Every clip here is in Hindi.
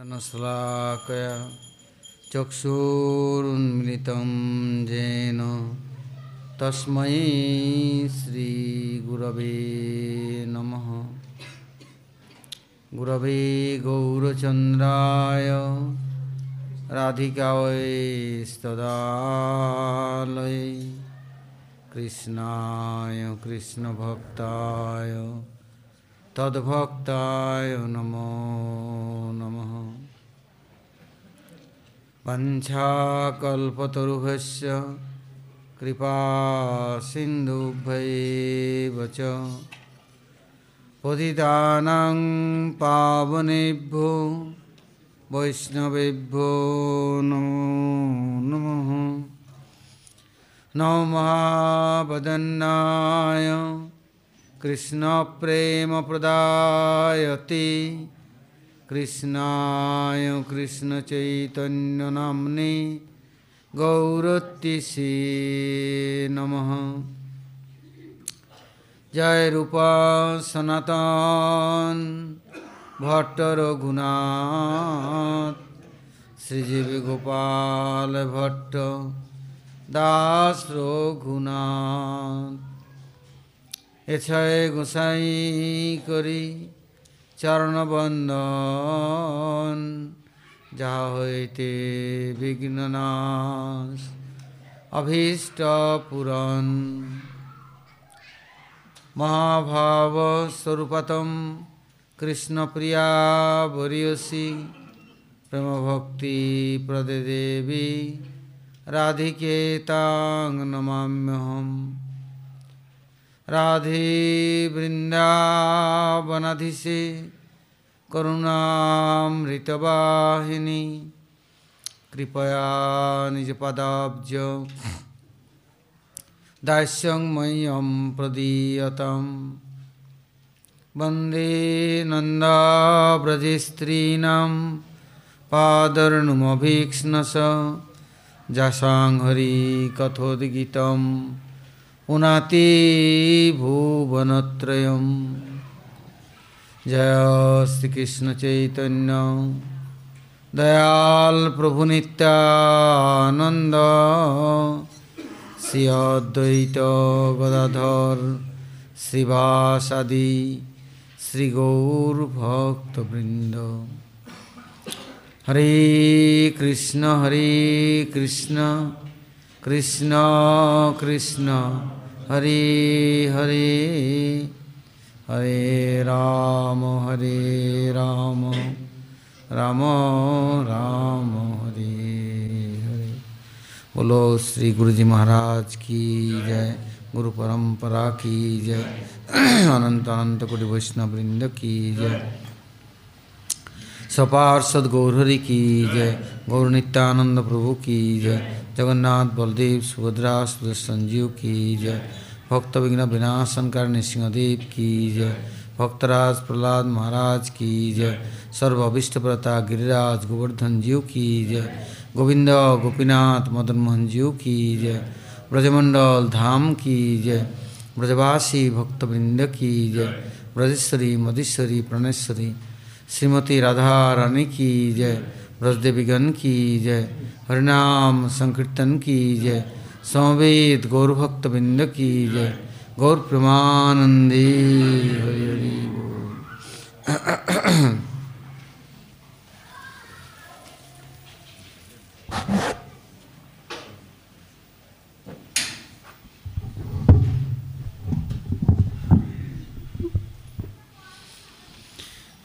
जनशलाकया चक्षुरुन्मिलितं येन तस्मै श्रीगुरवे नमः। गुरवे गौरचन्द्राय राधिकावैस्तदालये कृष्णाय कृष्णभक्ताय। तद्भक्ताय नमो नमः। वञ्छाकल्पतरुभ्यश्च कृपा सिन्धुभ्यैव च। पतितानां पावनेभ्यो वैष्णवेभ्यो नमो नमः। नमः कृष्णप्रेमप्रदायते। কৃষ্ণায় কৃষ্ণচৈতন্য নাম্নে গৌরতিষে নম। জয় রূপা সনাতন ভট্ট রঘুনাথ, শ্রীজীব গোপাল ভট্ট, দাস রঘুনাথ। এছায় গোসাই করি চরণবন্দন যা হইতে বিঘ্ননাশ অভীষ্ট পুরন মহাভাবস্বরূপতম কৃষ্ণপ্রিয়া বরিয়সী প্রেমভক্তি প্রদে দেবী রাধিকে নমাম্যহম। राधे वृन्दावनधिसे करुणामृतवाहिनी। कृपया निजपदाब्ज। दास्यं मह्यं प्रदीयतं वंदे नन्दाव्रजस्त्रीणां पादर्णुमभीक्ष्णस। जासां हरिकथोद्गीतं पुनाति भुवनत्रयं जय श्रीकृष्णचैतन्य दयाल प्रभुनित्यानन्द श्री अद्वैत गदाधर। श्रीवासादि श्रीगौरभक्तवृन्द हरे कृष्ण हरे कृष्ण। कृष्ण कृष्ण। हरे हरे हरे राम हरे राम राम राम हरे हरे। बोलो श्री गुरु जी महाराज की जय, गुरु परंपरा की जय, अनंत अनंत कोटि वैष्णव वृंद की जय। सपार्षद गौरहरि की जय। गौर नित्यानंद प्रभु की जय। जगन्नाथ, बलदेव, सुभद्रा, सुदर्शन जीव की जय। भक्त विघ्न विनाशन करने सिंहदेव की जय। भक्तराज प्रहलाद महाराज की जय। सर्वअभिष्टव्रता गिरिराज गोवर्धन जीव की जय। गोविंद, गोपीनाथ, मदन मोहन जीव की जय। ब्रजमंडल धाम की जय। ब्रजवासी भक्तवृंद की जय। ब्रजेश्वरी, मधेश्वरी, प्रणेश्वरी श्रीमती राधा रानी की जय ब्रजदेवीगण की जय, हरिनाम संकीर्तन की जय समवेद गौरभक्त बिंद की जय, गौर प्रमानंदी। हरि हरि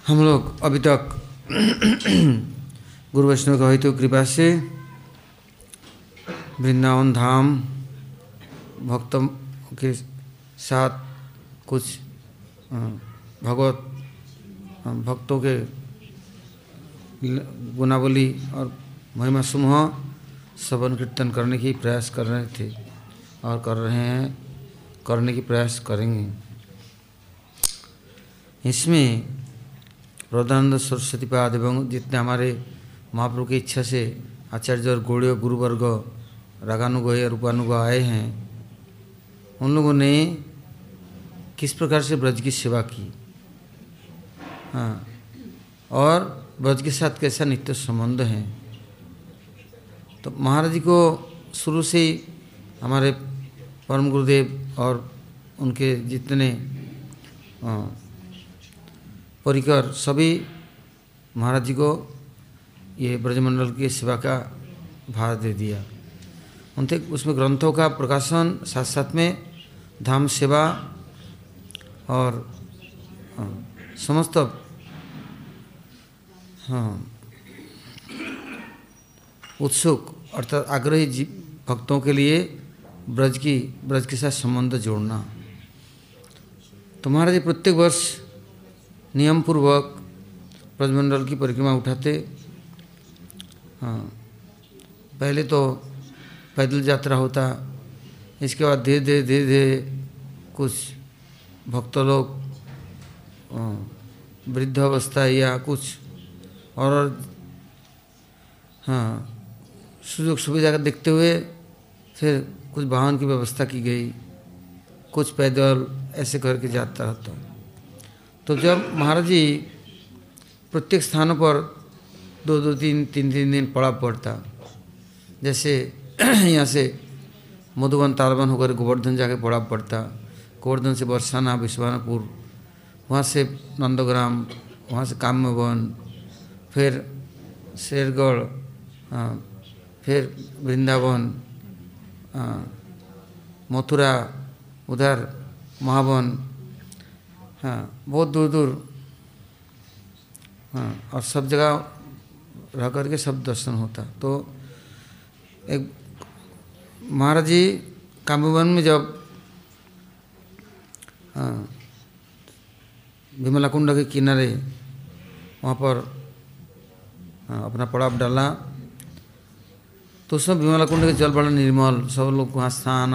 हम लोग अभी तक गुरु वैष्णव का हेतु कृपा से वृंदावन धाम भक्तों के साथ कुछ भगवत भक्तों के गुनावली और महिमा समूह श्रवण कीर्तन करने की प्रयास कर रहे थे और कर रहे हैं, करने की प्रयास करेंगे। इसमें प्रधानंद सरस्वती पाद एवं जितने हमारे महाप्रभु की इच्छा से आचार्य और गौड़ीय गुरुवर्ग रागानुग या रूपानुग आए हैं, उन लोगों ने किस प्रकार से ब्रज की सेवा की? हाँ और ब्रज के साथ कैसा नित्य संबंध है? तो महाराज जी को शुरू से ही हमारे परम गुरुदेव और उनके जितने परिकर सभी महाराज जी को ये ब्रजमंडल की सेवा का भार दे दिया। उनके उसमें ग्रंथों का प्रकाशन साथ साथ में धाम सेवा और समस्त हाँ उत्सुक अर्थात आग्रही जी भक्तों के लिए ब्रज की, ब्रज के साथ संबंध जोड़ना। तो महाराज प्रत्येक वर्ष नियम पूर्वक ब्रजमंडल की परिक्रमा उठाते। हाँ। पहले तो पैदल यात्रा होता। इसके बाद धीरे धीरे धीरे धीरे कुछ भक्त लोग वृद्ध अवस्था या कुछ और हाँ सुযোগ सुविधा का देखते हुए फिर कुछ वाहन की व्यवस्था की गई। कुछ पैदल ऐसे करके जाता रहता तो जब महाराज जी प्रत्येक स्थानों पर दो दो, तीन तीन तीन दिन पड़ा पड़ता। जैसे यहाँ से मधुबन तालबन होकर गोवर्धन जाके पड़ा पड़ता। गोवर्धन से बरसाना, विश्वानपुर, वहाँ से नंदग्राम, वहाँ से काम्यवन, फिर शेरगढ़ फिर वृंदावन मथुरा, उधर महावन हाँ बहुत दूर दूर हाँ और सब जगह रह करके सब दर्शन होता। तो एक महाराज जी काम्यवन में जब विमला कुंड के किनारे वहाँ पर अपना पड़ाव डाला तो उसमें विमला कुंड के जल बड़ा निर्मल सब लोग वहाँ स्नान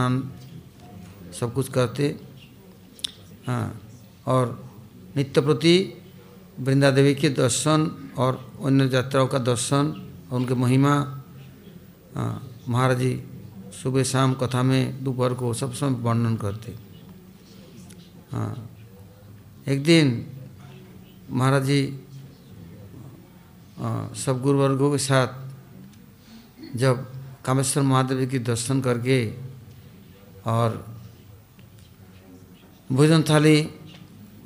सब कुछ करते। हाँ और नित्य प्रति वृंदा देवी के दर्शन और अन्य यात्राओं का दर्शन उनके महिमा महाराज जी सुबह शाम कथा में दोपहर को सब समय वर्णन करते। हाँ एक दिन महाराज जी सब गुरुवर्गों के साथ जब कामेश्वर महादेव की दर्शन करके और भोजन थाली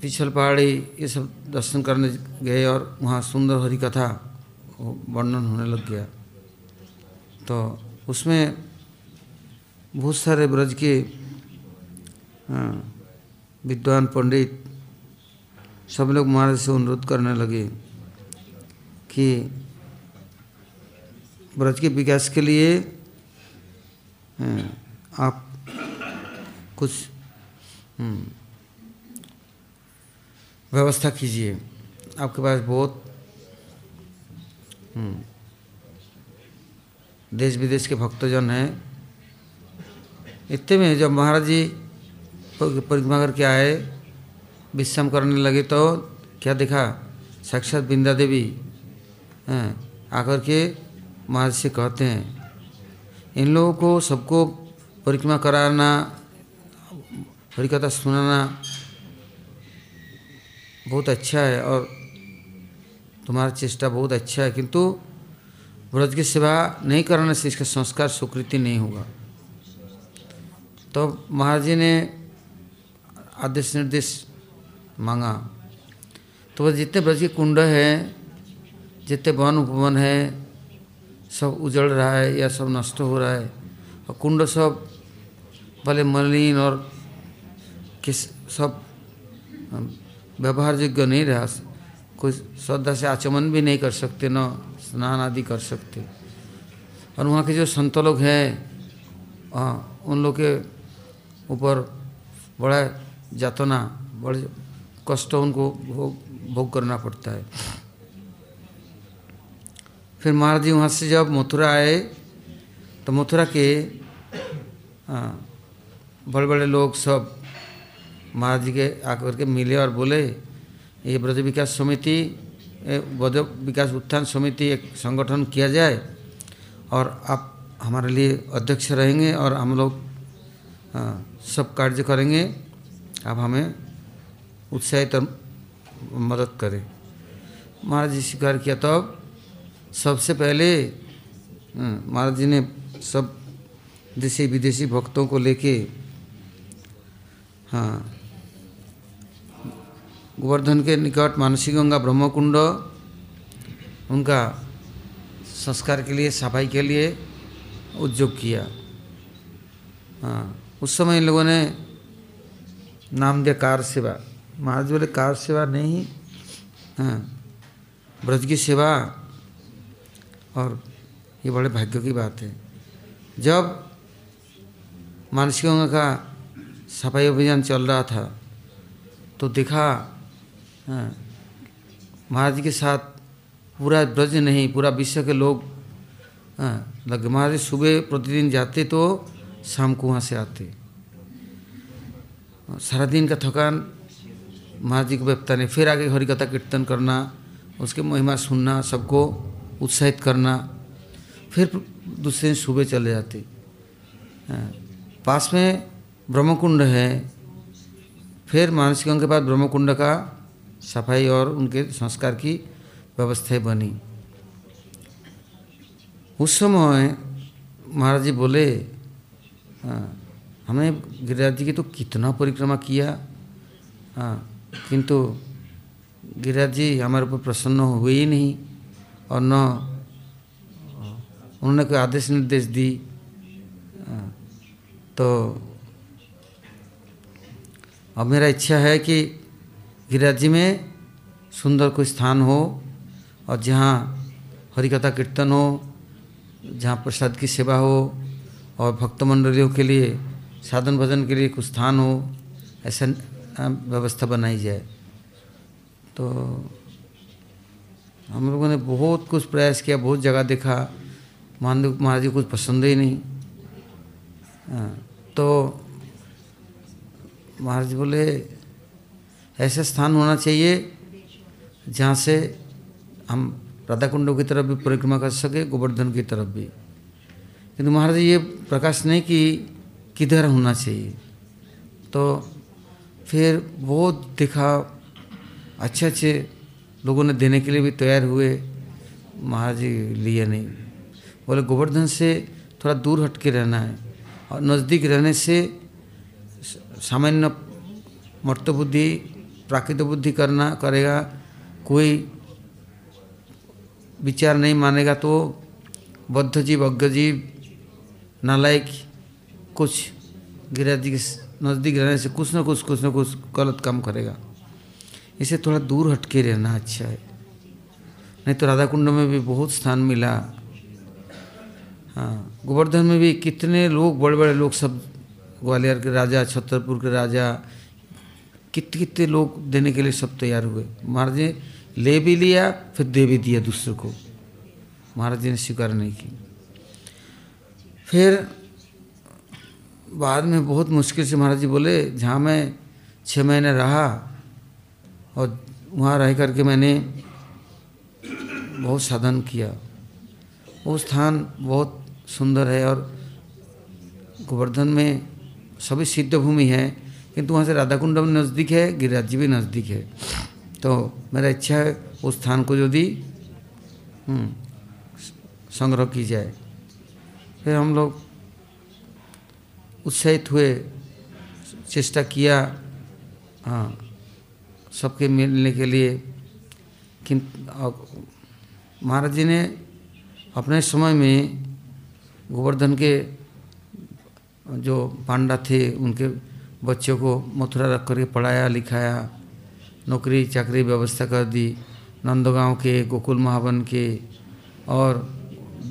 पिछल पहाड़ी ये सब दर्शन करने गए और वहाँ सुंदर हरि कथा वर्णन होने लग गया। तो उसमें बहुत सारे ब्रज के विद्वान, पंडित सब लोग महाराज से अनुरोध करने लगे कि ब्रज के विकास के लिए आप कुछ व्यवस्था कीजिए। आपके पास बहुत देश विदेश के भक्तजन हैं। इतने में जब महाराज जी परिक्रमा करके आए, विश्राम करने लगे तो क्या देखा? साक्षात बिंदा देवी, हैं, आकर के महाराज से कहते हैं, इन लोगों को सबको परिक्रमा कराना, हरिकथा सुनाना बहुत अच्छा है और तुम्हारा चेष्टा बहुत अच्छा है, किंतु व्रज की सेवा नहीं करने से इसका संस्कार स्वीकृति नहीं होगा। तो महाराज जी ने आदेश निर्देश मांगा। तो वह जितने ब्रज के कुंड हैं, जितने वन उपवन है, सब उजड़ रहा है या सब नष्ट हो रहा है, और कुंड सब भले मलिन और किस सब व्यवहार योग्य नहीं रहा, कोई श्रद्धा से आचमन भी नहीं कर सकते, न स्नान आदि कर सकते। और वहाँ के जो संत लोग हैं उन लोग के ऊपर बड़ा जातना, बड़े कष्ट उनको भोग भोग करना पड़ता है। फिर महाराज जी वहाँ से जब मथुरा आए तो मथुरा के बड़े बड़े लोग सब महाराज जी के आकर के मिले और बोले, ये ब्रज विकास समिति ब्रज विकास उत्थान समिति एक संगठन किया जाए और आप हमारे लिए अध्यक्ष रहेंगे और हम लोग सब कार्य करेंगे, आप हमें उत्साहित और मदद करें। महाराज जी स्वीकार किया तब। सबसे पहले महाराज जी ने सब देशी विदेशी भक्तों को लेके हाँ गोवर्धन के निकट मानसी गंगा ब्रह्मकुंड, उनका संस्कार के लिए, सफ़ाई के लिए उद्योग किया। हाँ उस समय इन लोगों ने नाम दिया कार सेवा, महाराज बोले, कार सेवा नहीं हाँ ब्रज की सेवा, और ये बड़े भाग्य की बात है। जब मानसिक गंगा का सफ़ाई अभियान चल रहा था तो देखा महाराज के साथ पूरा ब्रज नहीं पूरा विश्व के लोग हाँ, लग महाराज सुबह प्रतिदिन जाते तो शाम को वहाँ से आते। सारा दिन का थकान महाराज जी को व्यक्ता नहीं। फिर आगे हरिकथा कीर्तन करना उसके महिमा सुनना सबको उत्साहित करना। फिर दूसरे दिन सुबह चले जाते। हाँ, पास में ब्रह्मकुंड है। फिर मानसिक के पास ब्रह्मकुंड का सफ़ाई और उनके संस्कार की व्यवस्थाएँ बनी। उस समय महाराज जी बोले हाँ, हमने गिरिराज जी की तो कितना परिक्रमा किया। हाँ किंतु गिरिराज जी हमारे ऊपर प्रसन्न हुए ही नहीं और न उन्होंने कोई आदेश निर्देश दी। हाँ, तो अब मेरा इच्छा है कि गिरिराज जी में सुंदर कोई स्थान हो और जहाँ हरिकथा कीर्तन हो, जहाँ प्रसाद की सेवा हो और भक्त मंडलियों के लिए, साधन भजन के लिए कुछ स्थान हो, ऐसा व्यवस्था बनाई जाए। तो हम लोगों ने बहुत कुछ प्रयास किया, बहुत जगह देखा। महादेव महाराज जी कुछ पसंद ही नहीं। तो महाराज बोले ऐसा स्थान होना चाहिए जहाँ से हम राधा कुंडों की तरफ़ भी परिक्रमा कर सके, गोवर्धन की तरफ़ भी। किंतु महाराज ये प्रकाश नहीं कि किधर होना चाहिए। तो फिर बहुत दिखा अच्छे अच्छे लोगों ने देने के लिए भी तैयार हुए। महाराज जी लिए नहीं। बोले, गोवर्धन से थोड़ा दूर हट के रहना है और नज़दीक रहने से सामान्य मर्त बुद्धि प्राकृत बुद्धि करना, करेगा, कोई विचार नहीं मानेगा तो बद्ध जीव, अज्ञ जीव, नालायक, कुछ गिरा जी के नज़दीक रहने से कुछ ना कुछ कुछ ना कुछ गलत काम करेगा। इसे थोड़ा दूर हटके रहना अच्छा है। नहीं तो राधा कुंड में भी बहुत स्थान मिला। हाँ गोवर्धन में भी कितने लोग बड़े बड़े लोग सब, ग्वालियर के राजा, छतरपुर के राजा कितने कितने लोग देने के लिए सब तैयार हुए। महाराज जी ले भी लिया, फिर दे भी दिया दूसरे को। महाराज जी ने स्वीकार नहीं की फिर बाद में बहुत मुश्किल से महाराज जी बोले, जहाँ मैं छः महीने रहा और वहाँ रह करके मैंने बहुत साधन किया। वो स्थान बहुत सुंदर है और गोवर्धन में सभी सिद्ध भूमि है। किंतु वहाँ से राधा कुंड नज़दीक है गिरिराज जी भी नज़दीक है। तो मेरा इच्छा है उस स्थान को यदि संग्रह की जाए। फिर हम लोग उत्साहित हुए, चेष्टा किया हाँ सबके मिलने के लिए। किंतु महाराज जी ने अपने समय में गोवर्धन के जो पांडा थे, उनके बच्चों को मथुरा रख करके पढ़ाया, लिखाया, नौकरी चाकरी व्यवस्था कर दी, नंदगांव के, गोकुल महावन के, और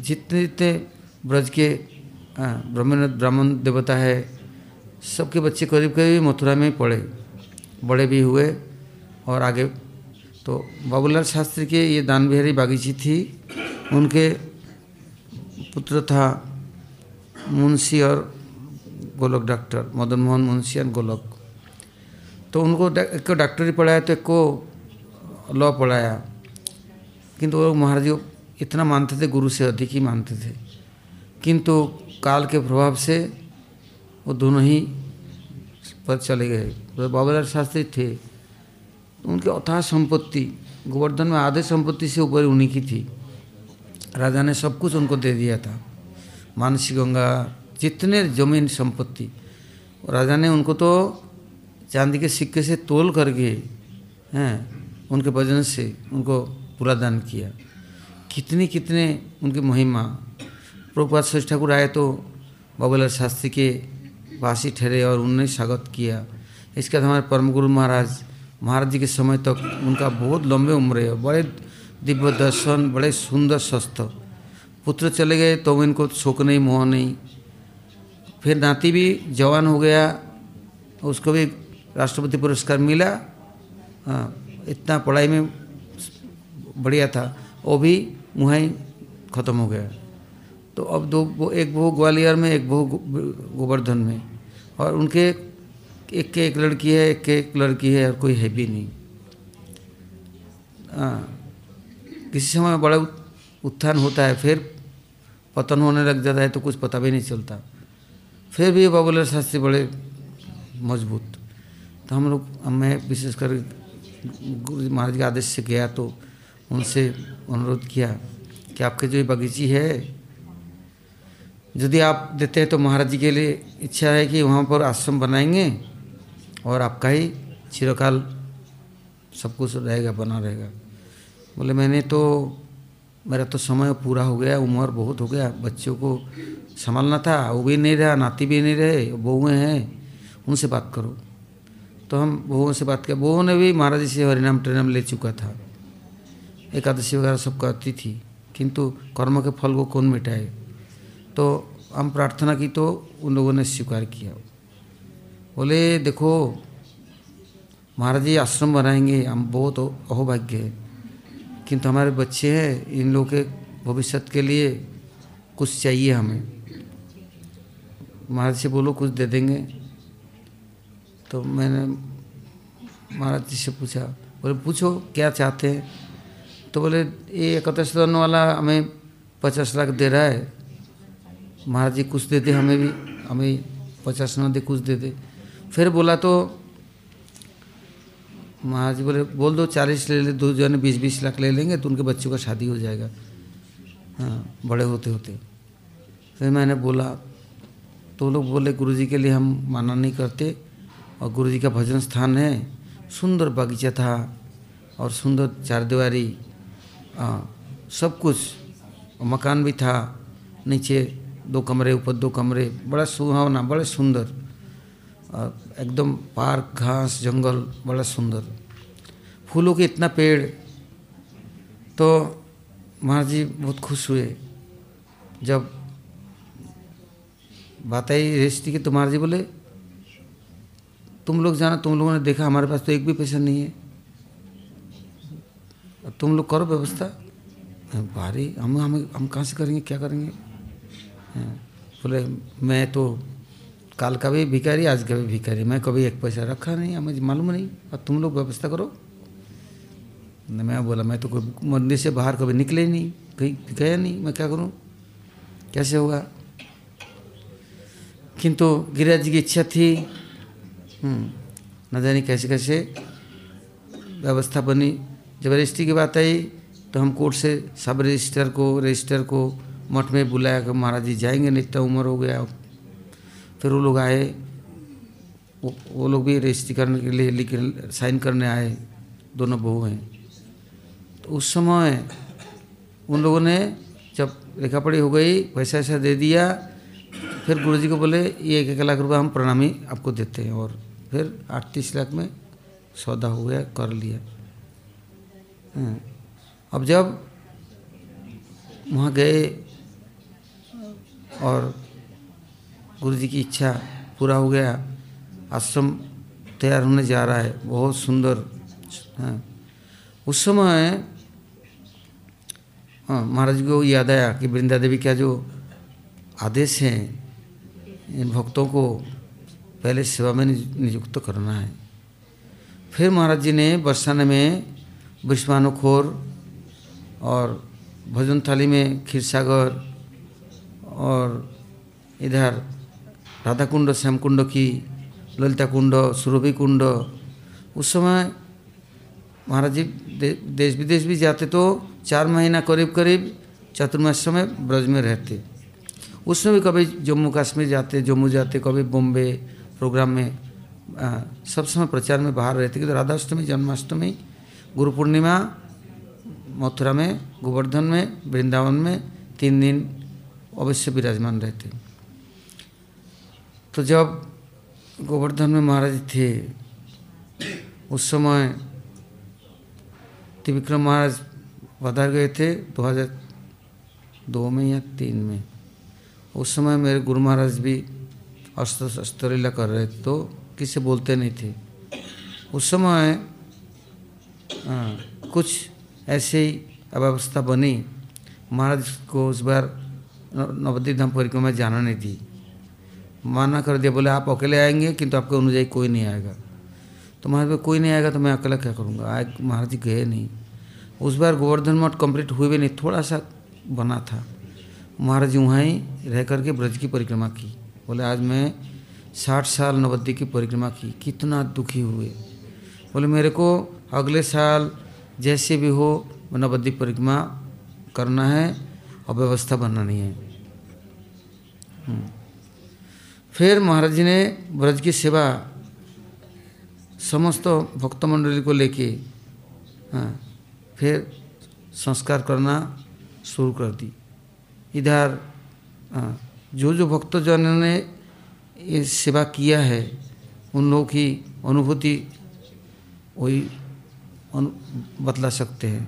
जितने जितने ब्रज के ब्राह्मण ब्राह्मण देवता है, सबके बच्चे करीब करीब मथुरा में पढ़े, बड़े भी हुए, और आगे तो बाबूलाल शास्त्री के ये दान बिहारी बागीची थी, उनके पुत्र था मुंशी और गोलक डॉक्टर, मदन मोहन मुंशी और गोलक। तो उनको एक को डॉक्टरी पढ़ाया तो एक को लॉ पढ़ाया। किंतु वो महाराज जी इतना मानते थे, गुरु से अधिक ही मानते थे। किंतु काल के प्रभाव से वो दोनों ही पर चले गए। तो बाबूलाल शास्त्री थे। तो उनकी अथाह संपत्ति, गोवर्धन में आधे संपत्ति से ऊपर उन्हीं की थी। राजा ने सब कुछ उनको दे दिया था। मानसी गंगा जितने ज़मीन संपत्ति। राजा ने उनको तो चांदी के सिक्के से तोल करके, हैं, उनके वज़न से उनको पूरा दान किया। कितनी कितने उनकी महिमा। प्रभुपात श्रेष्ठ ठाकुर आए तो बाबूलाल शास्त्री के वासी ठहरे और उन्होंने स्वागत किया। इसके बाद हमारे परम गुरु महाराज महाराज जी के समय तक तो उनका बहुत लंबे उम्र है बड़े दिव्य दर्शन, बड़े सुंदर स्वस्थ पुत्र चले गए तो इनको शोक नहीं, मोह नहीं। फिर नाती भी जवान हो गया, उसको भी राष्ट्रपति पुरस्कार मिला। हाँ इतना पढ़ाई में बढ़िया था, वो भी मुहाई ख़त्म हो गया। तो अब दो, वो एक वो ग्वालियर में, एक वो गोवर्धन में। और उनके एक के एक लड़की है, एक के एक लड़की है, और कोई है भी नहीं। हाँ किसी समय बड़ा उत्थान होता है, फिर पतन होने लग जाता है तो कुछ पता भी नहीं चलता। फिर भी बाबूलाल शास्त्री बड़े मज़बूत। तो हम लोग मैं विशेष कर गुरु महाराज के आदेश से गया तो उनसे अनुरोध किया कि आपके जो ये बगीची है, यदि आप देते हैं तो महाराज जी के लिए इच्छा है कि वहाँ पर आश्रम बनाएँगे और आपका ही चिरकाल सब कुछ रहेगा, बना रहेगा। बोले, मैंने तो मेरा तो समय पूरा हो गया, उम्र बहुत हो गया, बच्चों को संभालना था वो भी नहीं रहा, नाती भी नहीं रहे बहुएँ हैं, उनसे बात करो। तो हम बहुओं से बात किया। बहुओं ने भी महाराज जी से हरिनाम टरिनाम ले चुका था। एकादशी वगैरह सब करती थी, किंतु कर्म के फल को कौन मिटाए? तो हम प्रार्थना की तो उन लोगों ने स्वीकार किया। बोले, देखो, महाराज जी आश्रम बनाएँगे, हम बहुत अहोभाग्य है। किंतु हमारे बच्चे हैं, इन लोगों के भविष्य के लिए कुछ चाहिए हमें। महाराज से बोलो, कुछ दे देंगे। तो मैंने महाराज जी से पूछा, बोले, पूछो, क्या चाहते हैं? तो बोले, ये इकहत्तर सदन वाला हमें पचास लाख दे रहा है। महाराज जी कुछ दे दे, हमें भी, हमें पचास न दे, कुछ दे दे। फिर बोला तो महाराज जी बोले, बोल दो, चालीस ले ले, दो जन बीस बीस लाख ले लेंगे तो उनके बच्चों का शादी हो जाएगा। हाँ बड़े होते होते फिर मैंने बोला तो लोग बोले गुरु जी के लिए हम माना नहीं करते और गुरु जी का भजन स्थान है, सुंदर बगीचा था और सुंदर चारदीवारी सब कुछ मकान भी था, नीचे दो कमरे, ऊपर दो कमरे, बड़ा सुहावना, बड़े सुंदर एकदम पार्क, घास, जंगल, बड़ा सुंदर। फूलों के इतना पेड़ तो महाराज जी बहुत खुश हुए, जब बात आई रेस्टी की तो महाराज जी बोले। तुम लोग जाना, तुम लोगों ने देखा, हमारे पास तो एक भी पैसा नहीं है। तुम लोग करो व्यवस्था। भारी, हम हम हम कहाँ से करेंगे, क्या करेंगे? बोले, मैं तो काल का भी भिखारी, आज का भी भिखारी, मैं कभी एक पैसा रखा नहीं, हमें मालूम नहीं। और तुम लोग व्यवस्था करो। मैं बोला, मैं तो कोई मंदिर से बाहर कभी निकले ही नहीं, कहीं गया नहीं, मैं क्या करूँ? कैसे होगा? किंतु गिरिराज जी की इच्छा थी। न जाने कैसे कैसे व्यवस्था बनी जब रजिस्ट्री की बात आई तो हम कोर्ट से सब रजिस्टर को रजिस्टर को मठ में बुलाया कि महाराज जी जाएँगे नहीं तो उम्र हो गया। फिर वो लोग आए। वो, वो लोग भी रजिस्ट्री करने के लिए लिख साइन करने आए। दोनों बहू हैं। तो उस समय उन लोगों ने जब लिखा पढ़ी हो गई पैसा ऐसा दे दिया। फिर गुरु जी को बोले, ये एक एक लाख रुपये हम प्रणामी आपको देते हैं। और फिर अड़तीस लाख में सौदा हो गया, कर लिया। अब जब वहाँ गए और गुरु जी की इच्छा पूरा हो गया, आश्रम तैयार होने जा रहा है, बहुत सुंदर। हाँ। उस समय हाँ महाराज को याद आया कि वृंदा देवी का जो आदेश है। इन भक्तों को पहले सेवा में नियुक्त करना है। फिर महाराज जी ने बरसाने में विश्वानुखोर और भजन थाली में खीरसागर और इधर राधा कुंड श्याम कुंड की ललिता कुंड सुरभि कुंड उस समय महाराज जी देश विदेश भी जाते तो चार महीना करीब करीब चतुर्मास में ब्रज में रहते। उसमें भी कभी जम्मू कश्मीर जाते, जम्मू जाते, कभी बॉम्बे प्रोग्राम में सब समय प्रचार में बाहर रहते। कि तो राधाष्टमी, जन्माष्टमी, गुरु पूर्णिमा, मथुरा में, गोवर्धन में, वृंदावन में तीन दिन अवश्य विराजमान रहते। तो जब गोवर्धन में महाराज थे, उस समय त्रिविक्रम महाराज पधार गए थे 2002 में या तीन में। उस समय मेरे गुरु महाराज भी अस्त्र अस्त्रीला कर रहे तो किसी बोलते नहीं थे। उस समय आ, कुछ ऐसे ही अव्यवस्था बनी। महाराज को उस बार नवद्वीप धाम परिक्रमा जाना नहीं थी। माना कर दिया बोले आप अकेले आएँगे किंतु आपके अनुजाई कोई नहीं आएगा। तो महाराज कोई नहीं आएगा तो मैं अकेला क्या करूँगा? आए महाराज गए नहीं। उस बार गोवर्धन मठ कंप्लीट हुए भी नहीं थोड़ा सा बना था। महाराज वहाँ ही, रह करके ब्रज की परिक्रमा की। बोले, आज मैं साठ साल नवद्वीप की परिक्रमा की, कितना दुखी हुए। बोले, मेरे को अगले साल जैसे भी हो नवद्वीप परिक्रमा करना है और व्यवस्था बनानी है। फिर महाराज जी ने ब्रज की सेवा समस्त भक्त मंडली को लेके हाँ फिर संस्कार करना शुरू कर दी। इधर जो जो भक्तजनों ने ये सेवा किया है, उन लोगों की अनुभूति वही बतला सकते हैं।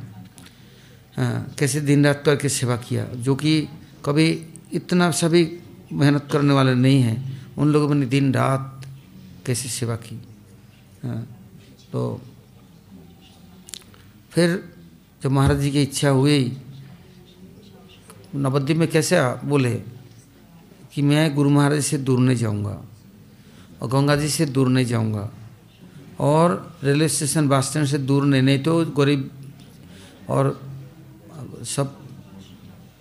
कैसे दिन रात करके सेवा किया, जो कि कभी इतना सभी मेहनत करने वाले नहीं हैं, उन लोगों ने दिन रात कैसे सेवा की। तो फिर जब महाराज जी की इच्छा हुई नवद्वीप में कैसे बोले कि मैं गुरु महाराज से दूर नहीं जाऊँगा और गंगा जी से दूर नहीं जाऊँगा और रेलवे स्टेशन बस स्टैंड से दूर नहीं नहीं तो गरीब और सब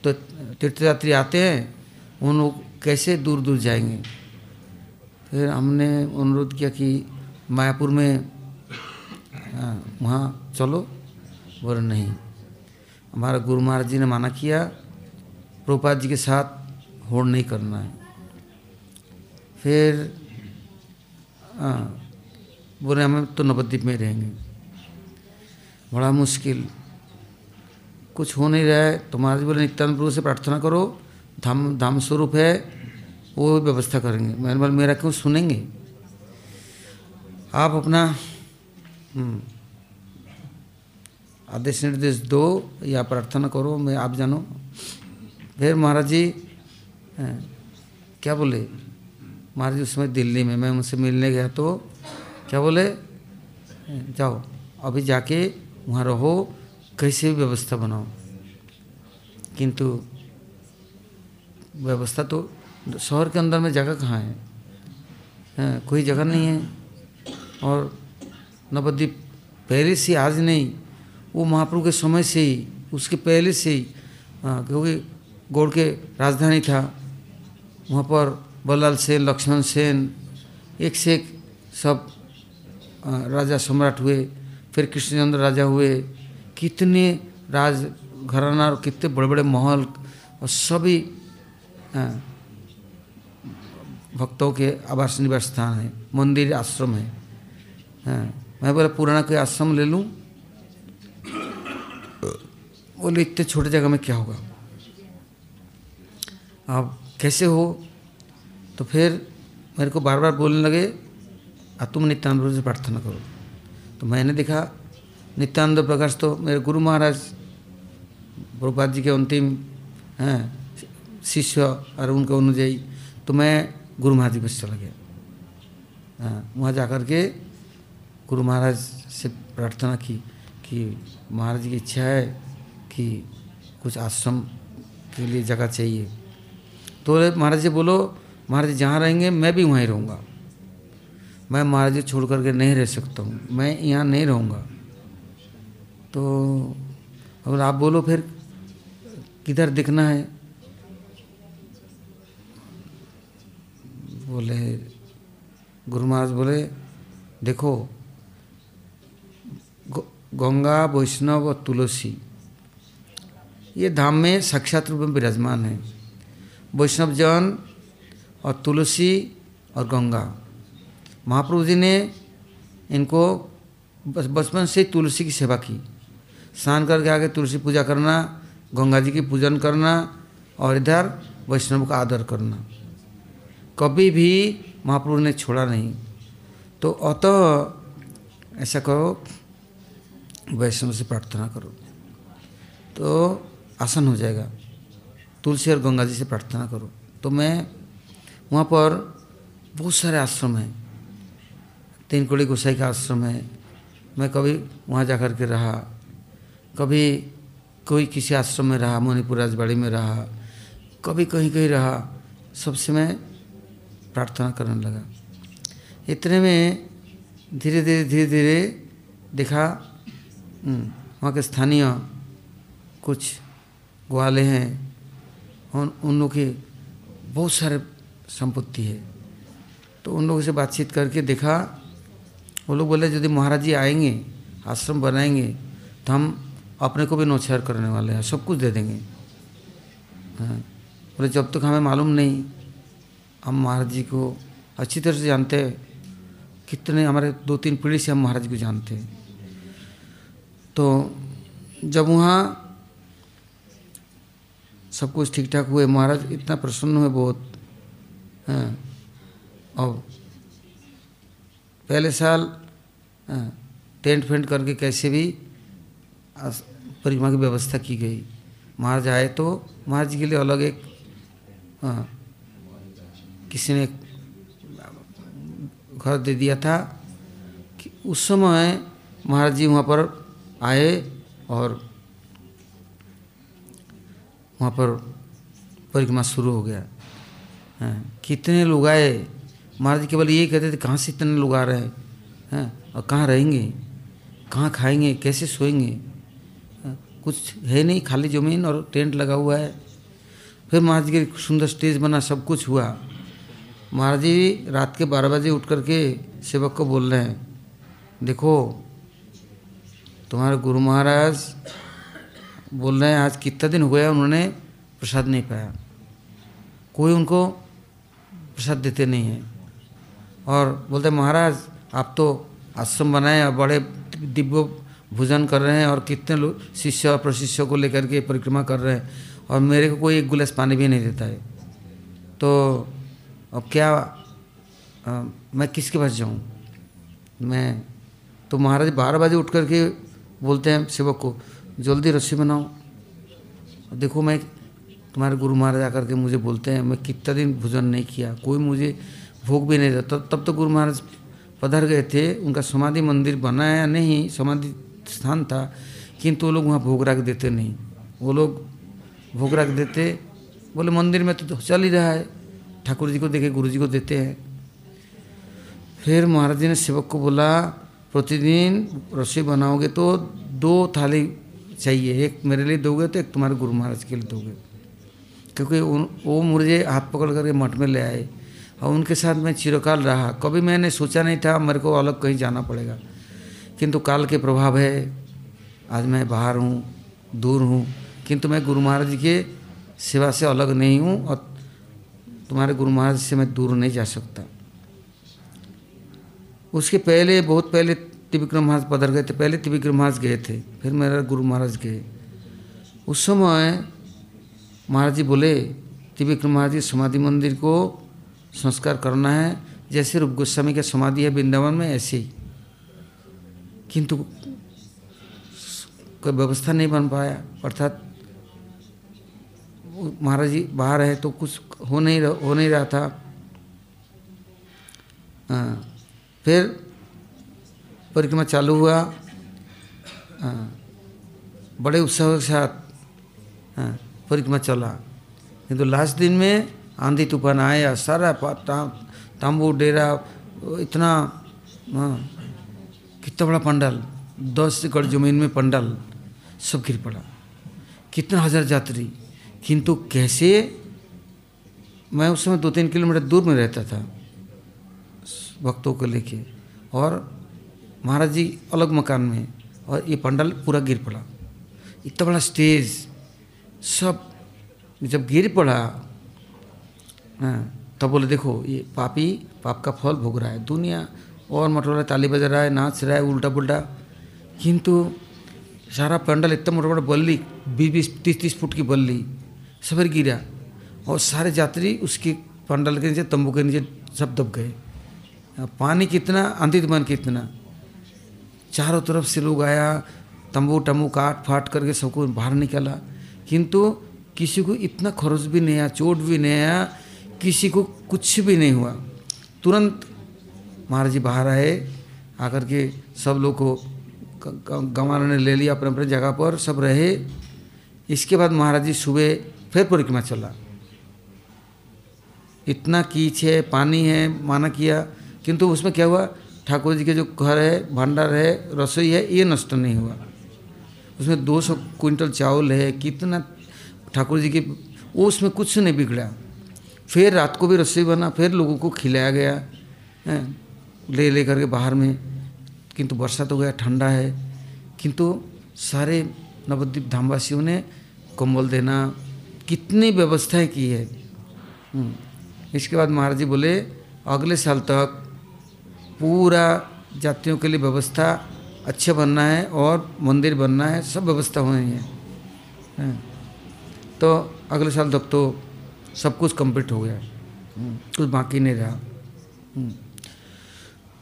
तो तीर्थयात्री आते हैं, उन लोग कैसे दूर दूर जाएँगे? फिर हमने अनुरोध किया कि मायापुर में वहाँ चलो। बोले, नहीं। हमारा गुरु महाराज जी ने माना किया। प्रभुपाद जी के साथ होड़ नहीं करना है। फिर बोले, हमें तो नवद्वीप में रहेंगे। बड़ा मुश्किल। कुछ हो नहीं रहा है। तो महाराज बोले, नित्यानंद प्रभु से प्रार्थना करो। धाम धाम स्वरूप है। वो व्यवस्था करेंगे। मैंने बोले, मेरा क्यों सुनेंगे? आप अपना आदेश निर्देश दो या प्रार्थना करो। मैं, आप जानो। फिर महाराज जी क्या बोले? महाराज जी उस समय दिल्ली में मैं उनसे मिलने गया तो क्या बोले? जाओ अभी जाके वहाँ रहो कैसे भी व्यवस्था बनाओ। किंतु व्यवस्था तो शहर के अंदर में जगह कहाँ है, कोई जगह नहीं है। और नवद्वीप पहले से आज नहीं वो महाप्रभु के समय से ही उसके पहले से ही क्योंकि गौड़ के राजधानी था। वहाँ पर बल्लाल सेन, लक्ष्मण सेन, एक से एक सब राजा सम्राट हुए, फिर कृष्णचंद्र राजा हुए। कितने राज घराना और कितने बड़े बड़े महल और सभी भक्तों के आवास निवास स्थान है। मंदिर, आश्रम है। मैं बोला, पुराना कोई आश्रम ले लूँ? बोले, इतने छोटे जगह में क्या होगा? अब कैसे हो? तो फिर मेरे को बार बार बोलने लगे आ तुम नित्यानंद से प्रार्थना करो। तो मैंने देखा, नित्यानंद प्रकाश तो मेरे गुरु महाराज, प्रभुपाद जी के अंतिम, हैं, शिष्य और उनके अनुजाई तो मैं गुरु महाराज जी के चला गया। हाँ वहाँ जा कर के गुरु महाराज से प्रार्थना की कि महाराज जी की इच्छा है कि कुछ आश्रम के लिए जगह चाहिए। तो महाराज जी, बोलो, महाराज जी जहाँ रहेंगे, मैं भी वहीं रहूँगा। मैं महाराज जी छोड़ करके नहीं रह सकता हूँ, मैं यहाँ नहीं रहूँगा। तो अगर आप बोलो फिर, किधर दिखना है? बोले, गुरु महाराज बोले, देखो गंगा, वैष्णव और तुलसी, ये धाम में साक्षात रूप में विराजमान है। वैष्णव जन और तुलसी और गंगा। महाप्रभु जी ने इनको बचपन से तुलसी की सेवा की। स्नान करके आगे तुलसी पूजा करना, गंगा जी की पूजन करना और इधर वैष्णव का आदर करना। कभी भी महाप्रभु ने छोड़ा नहीं। तो अतः ऐसा करो, वैष्णव से प्रार्थना करो। तो आसान हो जाएगा। तुलसी और गंगा जी से प्रार्थना करो। तो मैं वहाँ पर बहुत सारे आश्रम हैं। तीन कोड़ी गोसाई का आश्रम है। मैं कभी वहाँ जा कर के रहा। कभी कोई किसी आश्रम में रहा मणिपुर राजबाड़ी में रहा। कभी कहीं कहीं रहा। सबसे मैं प्रार्थना करने लगा। इतने में धीरे धीरे धीरे धीरे देखा हम्म, वहाँ के स्थानीय कुछ ग्वाले हैं। उन उन लोग के बहुत सारे संपत्ति है। तो उन लोगों से बातचीत करके देखा, वो लोग बोले, यदि महाराज जी आएँगे, आश्रम बनाएँगे तो हम अपने को भी नौछार करने वाले हैं, सब कुछ दे देंगे। हाँ। बोले, जब तक हमें मालूम नहीं, हम महाराज जी को अच्छी तरह से जानते हैं, कितने हमारे दो तीन पीढ़ी से हम महाराज को जानते हैं। तो जब वहाँ सब कुछ ठीक ठाक हुए। महाराज इतना प्रसन्न हुए बहुत। हाँ। और पहले साल हाँ, टेंट फेंट करके कैसे भी परिक्रमा की व्यवस्था की गई। महाराज आए तो महाराज के लिए अलग एक हाँ, किसी ने घर दे दिया था कि उस समय महाराज जी वहाँ पर आए और वहाँ पर परिक्रमा शुरू हो गया। हैं, कितने लोग आए? महाराज जी केवल यही कहते थे, कहाँ से इतने लोग आ रहे हैं? हैं, और कहाँ रहेंगे? कहाँ खाएँगे? कैसे सोएँगे? कुछ है नहीं, खाली ज़मीन और टेंट लगा हुआ है। फिर महाराज जी के सुंदर स्टेज बना, सब कुछ हुआ। महाराज जी रात के बारह बजे उठ करके सेवक को बोल रहे हैं, देखो, तुम्हारे गुरु महाराज बोल रहे हैं आज कितना दिन हो गया उन्होंने प्रसाद नहीं पाया। कोई उनको प्रसाद देते नहीं है। और बोलते महाराज आप तो आश्रम बनाए और बड़े दिव्य भोजन कर रहे हैं और कितने लोग शिष्य और प्रशिष्य को लेकर के परिक्रमा कर रहे हैं और मेरे को कोई एक गिलास पानी भी नहीं देता है। तो अब क्या आ, मैं किसके पास जाऊँ? मैं तो महाराज बारह बजे उठ करके बोलते हैं सेवक को जल्दी रस्सी बनाओ। देखो मैं, तुम्हारे गुरु महाराज आकर के मुझे बोलते हैं, मैं कितना दिन भोजन नहीं किया, कोई मुझे भोग भी नहीं रहता तब तो गुरु महाराज पधर गए थे, उनका समाधि मंदिर बनाया नहीं, समाधि स्थान था, किंतु वो लोग वहाँ भोग रख देते नहीं। वो लोग भोग रख देते, बोले, मंदिर में तो चल ही रहा है, ठाकुर जी को देखे, गुरु जी को देते हैं। फिर महाराज जी ने सेवक को बोला, प्रतिदिन रसोई बनाओगे तो दो थाली चाहिए। एक मेरे लिए दोगे तो एक तुम्हारे गुरु महाराज के लिए दोगे। क्योंकि वो मुझे हाथ पकड़ करके मठ में ले आए और उनके साथ मैं चिरकाल रहा। कभी मैंने सोचा नहीं था मेरे को अलग कहीं जाना पड़ेगा। किंतु काल के प्रभाव है। आज मैं बाहर हूँ, दूर हूँ। किंतु मैं गुरु महाराज के सेवा से अलग नहीं हूँ और तुम्हारे गुरु महाराज से मैं दूर नहीं जा सकता। उसके पहले, बहुत पहले त्रिविक्रम महाराज पधर गए थे पहले त्रिविक्रम महाराज गए थे फिर मेरा गुरु महाराज गए। उस समय महाराज जी बोले त्रिविक्रम महाराज जी समाधि मंदिर को संस्कार करना है जैसे रूप गोस्वामी का समाधि है वृंदावन में ऐसे ही। किंतु कोई व्यवस्था नहीं बन पाया अर्थात महाराज जी बाहर है तो कुछ हो नहीं रह, हो नहीं रहा था। आ, फिर परिक्रमा चालू हुआ। आ, बड़े उत्साह के साथ परिक्रमा चला। किंतु लास्ट दिन में आंधी तूफ़ान आया सारा तांबू डेरा इतना कितना बड़ा पंडाल दस एकड़ ज़मीन में पंडाल सब गिर पड़ा। कितना हज़ार यात्री। किंतु कैसे? मैं उस समय दो तीन किलोमीटर दूर में रहता था भक्तों को लेके। और महाराज जी, अलग मकान में और ये पंडाल पूरा गिर पड़ा। इतना बड़ा स्टेज, सब जब गिर पड़ा हाँ तब बोले, देखो, ये पापी, पाप का फल भोग रहा है, दुनिया और मटोरा ताली बजा रहा है, नाच रहा है उल्टा पुल्टा किंतु सारा पंडाल इतना मोटा मोटा बल्ली बीस बीस तीस तीस फुट की बल्ली सब गिरा और सारे यात्री उसके पंडाल के नीचे, तंबू के नीचे सब दब गए। पानी कितना आंधी तूफ़ान कितना। चारों तरफ़ से लोग आया, तंबू टम्बू काट फाट करके सबको बाहर निकाला। किंतु किसी को इतना खरोच भी नहीं आया, चोट भी नहीं आया, किसी को कुछ भी नहीं हुआ। तुरंत महाराज जी बाहर आए, आकर के सब लोग को गंवारों ने ले लिया अपने अपने जगह पर, सब रहे। इसके बाद महाराज जी सुबह फिर परिक्रमा चला। इतना कीच है, पानी है, माना किया, किंतु उसमें क्या हुआ? ठाकुर जी के जो घर है भंडार है रसोई है ये नष्ट नहीं हुआ। उसमें 200 क्विंटल चावल है कितना ठाकुर जी के वो उसमें कुछ नहीं बिगड़ा। फिर रात को भी रसोई बना फिर लोगों को खिलाया गया है ले ले करके बाहर में। किंतु वर्षा तो गया ठंडा है। किंतु सारे नवद्वीप धामवासियों ने कंबल देना कितनी व्यवस्थाएँ की है। हम्म, इसके बाद महाराज जी बोले अगले साल तक पूरा जातियों के लिए व्यवस्था अच्छे बनना है और मंदिर बनना है सब व्यवस्था होनी है। तो अगले साल तक तो सब कुछ कंप्लीट हो गया। हम्म, कुछ बाकी नहीं रहा। हम्म।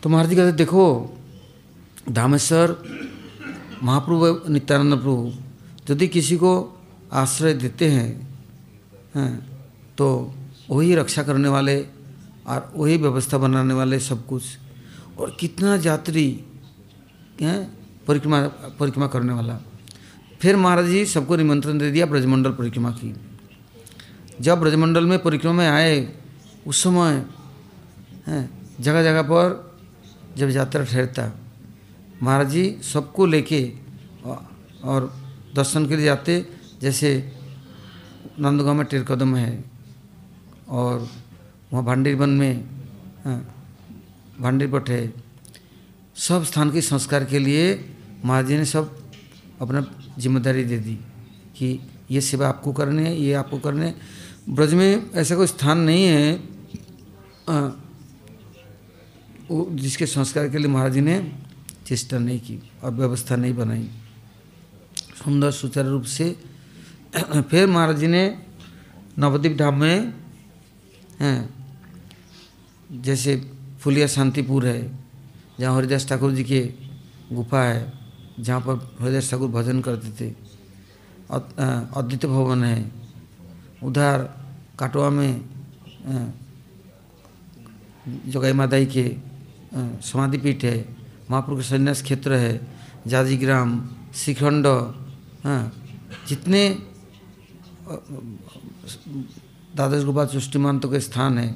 तो महाराज जी कहते देखो धामेश्वर महाप्रभु नित्यानंद प्रभु यदि किसी को आश्रय देते हैं हैं तो वही रक्षा करने वाले और वही व्यवस्था बनाने वाले सब कुछ और कितना यात्री, हैं, परिक्रमा परिक्रमा करने वाला। फिर महाराज जी सबको निमंत्रण दे दिया ब्रजमंडल परिक्रमा की। जब ब्रजमंडल में परिक्रमा में आए, उस समय, हैं जगह जगह पर जब यात्रा ठहरता, महाराज जी सबको लेके और दर्शन के लिए जाते, जैसे नंदगांव में टेर कदम है और वहाँ भांडीर वन में भांडीर है सब स्थान के संस्कार के लिए महाराज जी ने सब अपना ज़िम्मेदारी दे दी कि ये सेवा आपको करनी है ये आपको करने ब्रज में ऐसा कोई स्थान नहीं है आ, हाँ, जिसके संस्कार के लिए महाराज जी ने चेष्टा नहीं की और व्यवस्था नहीं बनाई। सुंदर सुचारू रूप से फिर महाराज जी ने नवद्वीप धाम में हैं जैसे फुलिया शांतिपुर है जहाँ हरिदास ठाकुर जी के गुफा है जहाँ पर हरिदास ठाकुर भजन करते थे अद्वितीय भवन है उधर काटवा में जोगाई मादाई के समाधि पीठ है महापुर का संन्यास क्षेत्र है जाजीग्राम शिखंड हाँ जितने दादर गोपाल सृष्टिमांतों के स्थान है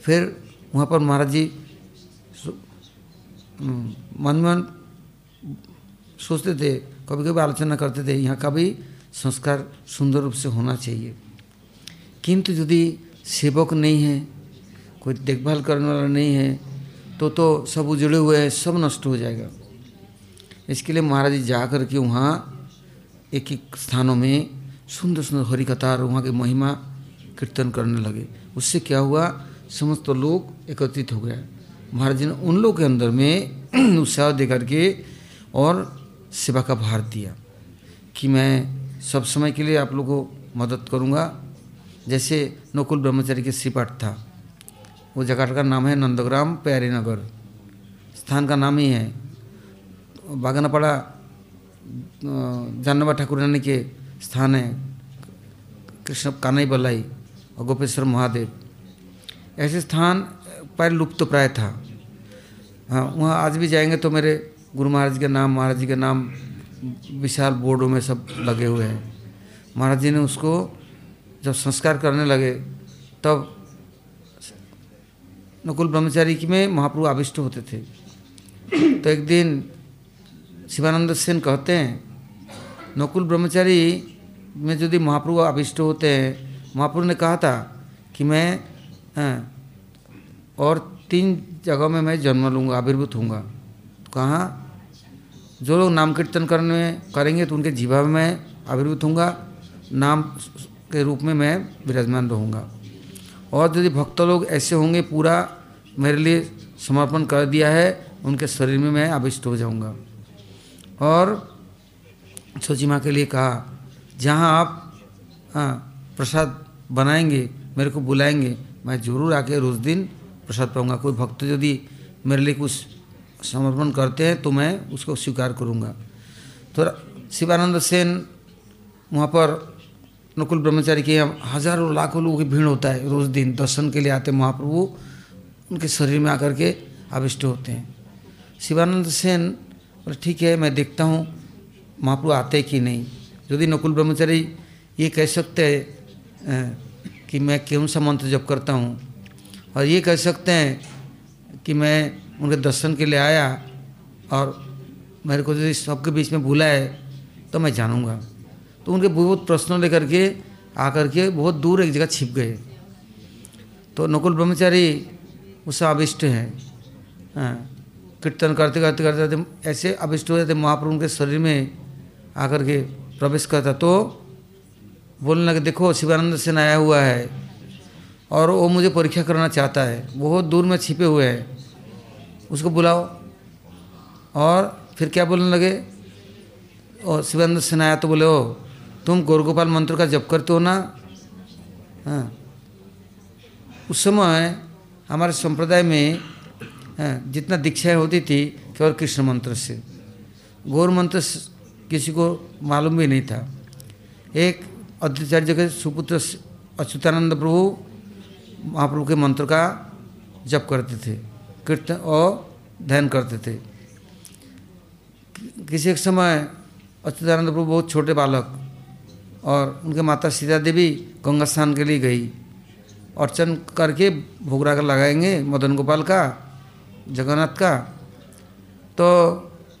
फिर वहाँ पर महाराज जी मन मन सोचते थे कभी कभी आलोचना करते थे, यहाँ का भी संस्कार सुंदर रूप से होना चाहिए। किंतु यदि सेवक नहीं है, कोई देखभाल करने वाला नहीं है तो तो सब उजड़े हुए हैं, सब नष्ट हो जाएगा। इसके लिए महाराज जी जा कर के वहाँ एक एक स्थानों में सुंदर सुंदर हरि कथा और वहाँ की महिमा कीर्तन करने लगे। उससे क्या हुआ समस्त लोग एकत्रित हो गए। महाराज जी ने उन लोगों के अंदर में उत्साह दे करके और सेवा का भार दिया कि मैं सब समय के लिए आप लोगों को मदद करूँगा। जैसे नकुल ब्रह्मचारी के श्रीपाठ था। वो जगह का नाम है नंदग्राम प्यारी नगर। स्थान का नाम ही है। बागनापाड़ा जानवा ठाकुर रानी के स्थान है। कृष्ण कानाई बलाई और गोपेश्वर महादेव। ऐसे स्थान पर लुप्त प्राय था। हाँ वहाँ आज भी जाएँगे तो मेरे गुरु महाराज के नाम, महाराज जी के नाम विशाल बोर्डों में सब लगे हुए हैं। महाराज जी ने उसको जब संस्कार करने लगे, तब नकुल ब्रह्मचारी की में महाप्रभु आविष्ट होते थे। तो एक दिन शिवानंद सेन कहते हैं, नकुल ब्रह्मचारी में यदि महाप्रभु आविष्ट होते हैं, महाप्रभु ने कहा था कि मैं हाँ, और तीन जगह में मैं जन्म लूँगा आविर्भूत होऊँगा। तो कहाँ? जो लोग नाम कीर्तन करने करेंगे तो उनके जीवा में आविर्भूत होऊँगा नाम के रूप में मैं विराजमान रहूँगा। और यदि भक्त लोग ऐसे होंगे पूरा मेरे लिए समर्पण कर दिया है उनके शरीर में मैं आविष्ट हो जाऊँगा। और छोची माँ के लिए कहा जहाँ आप हाँ प्रसाद बनाएँगे मेरे को बुलाएँगे मैं ज़रूर आके रोज़ दिन प्रसाद पाऊँगा। कोई भक्त यदि मेरे लिए कुछ समर्पण करते हैं तो मैं उसको स्वीकार करूँगा। तो शिवानंद सेन वहाँ पर नकुल ब्रह्मचारी के यहाँ हज़ारों लाखों लोगों की भीड़ होता है। रोज़ दिन दर्शन के लिए आते हैं महाप्रभु। उनके शरीर में आकर के आविष्ट होते हैं। शिवानंद सेन बोले, ठीक है, मैं देखता हूँ, महाप्रभु आते कि नहीं? यदि नकुल ब्रह्मचारी ये कह सकते हैं कि मैं कौन सा मंत्र जप करता हूँ? और ये कह सकते हैं कि मैं उनके दर्शन के लिए आया और मेरे को यदि सबके बीच में भूला है तो मैं जानूँगा। तो उनके बहुत प्रश्नों लेकर के आकर के बहुत दूर एक जगह छिप गए। तो नकुल ब्रह्मचारी उससे आविष्ट हैं। हाँ कीर्तन करते करते करते करते ऐसे अभिष्ट हो जाते, महाप्रभु उनके शरीर में आकर के प्रवेश करता। तो बोलने लगे देखो शिवानंद सेन आया हुआ है और वो मुझे परीक्षा करना चाहता है। बहुत दूर में छिपे हुए हैं। उसको बुलाओ। और फिर क्या बोलने लगे? और शिवानंद सेन आया तो बोले ओ तुम गौरगोपाल मंत्र का जप करते हो ना? हाँ। उस समय हमारे संप्रदाय में हाँ, जितना दीक्षाएँ होती थी केवल कृष्ण मंत्र से। गौर मंत्र किसी को मालूम भी नहीं था। एक अद्वैताचार्य के सुपुत्र अच्युतानंद प्रभु महाप्रभु के मंत्र का जप करते थे कीर्तन और ध्यान करते थे। किसी एक समय अच्युतानंद प्रभु बहुत छोटे बालक और उनके माता सीता देवी गंगा स्नान के लिए गई अर्चन करके भोगरा कर लगाएँगे, मदन गोपाल का, जगन्नाथ का तो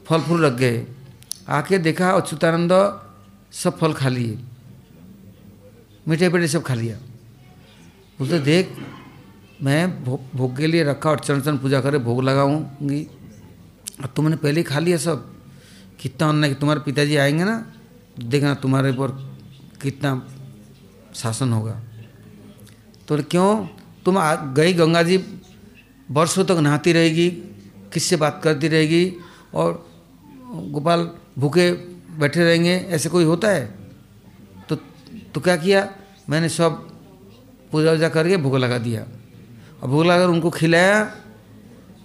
फल फूल लग गए। आके देखा अच्युतानंद सब फल खा लिए। मीठे पेटे सब खा लिया। बोलते, देख, मैं भोग के लिए रखा और चरण चरण पूजा करे, भोग लगाऊँगी। और तुमने पहले ही खा लिया सब। कितना अन्न कि तुम्हारे पिताजी आएँगे ना देखना तुम्हारे ऊपर कितना शासन होगा। तो क्यों? तुम आ, गई गंगा जी, वर्षों तक नहाती रहेगी, किससे बात करती रहेगी? और गोपाल भूखे बैठे रहेंगे, ऐसे कोई होता है? तो तो क्या किया? मैंने सब पूजा वूजा करके भोग लगा दिया। और भोग लगाकर उनको खिलाया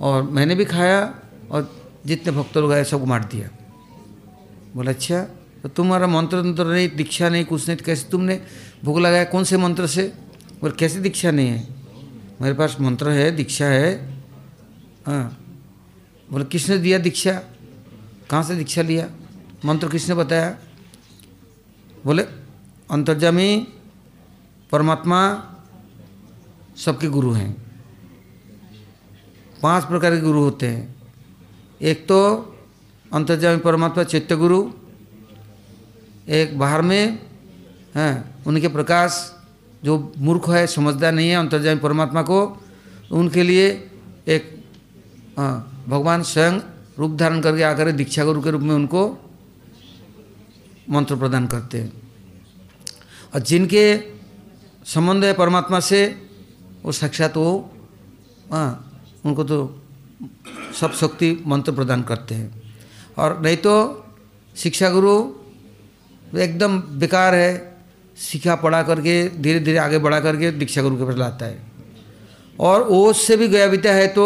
और मैंने भी खाया और जितने भक्त लोग आए सबको मार दिया। बोला अच्छा तो तुम्हारा मंत्र तंत्र नहीं, दीक्षा नहीं, कुछ नहीं तो कैसे तुमने भोग लगाया? कौन से मंत्र से? बोले, कैसे दीक्षा नहीं है? मेरे पास मंत्र है, दीक्षा है। हाँ। बोले, किसने दिया दीक्षा? कहाँ से दीक्षा लिया? मंत्र किसने बताया? बोले अंतर्जामी परमात्मा सबके गुरु हैं। पाँच प्रकार के गुरु होते हैं। एक तो अंतर्जामी परमात्मा चैत्य गुरु, एक बाहर में हैं, उनके प्रकाश, जो मूर्ख है, समझदार नहीं है अंतर्जामी परमात्मा को, उनके लिए एक भगवान स्वयं रूप धारण करके आकर दीक्षा गुरु के रूप में उनको मंत्र प्रदान करते हैं। और जिनके संबंध है परमात्मा से, वो साक्षात वो हाँ उनको तो सब शक्ति मंत्र प्रदान करते हैं। और नहीं तो शिक्षा गुरु एकदम बेकार है सीखा पढ़ा करके धीरे धीरे आगे बढ़ा करके दीक्षा गुरु के पास लाता है। और वो से भी गया बीता है तो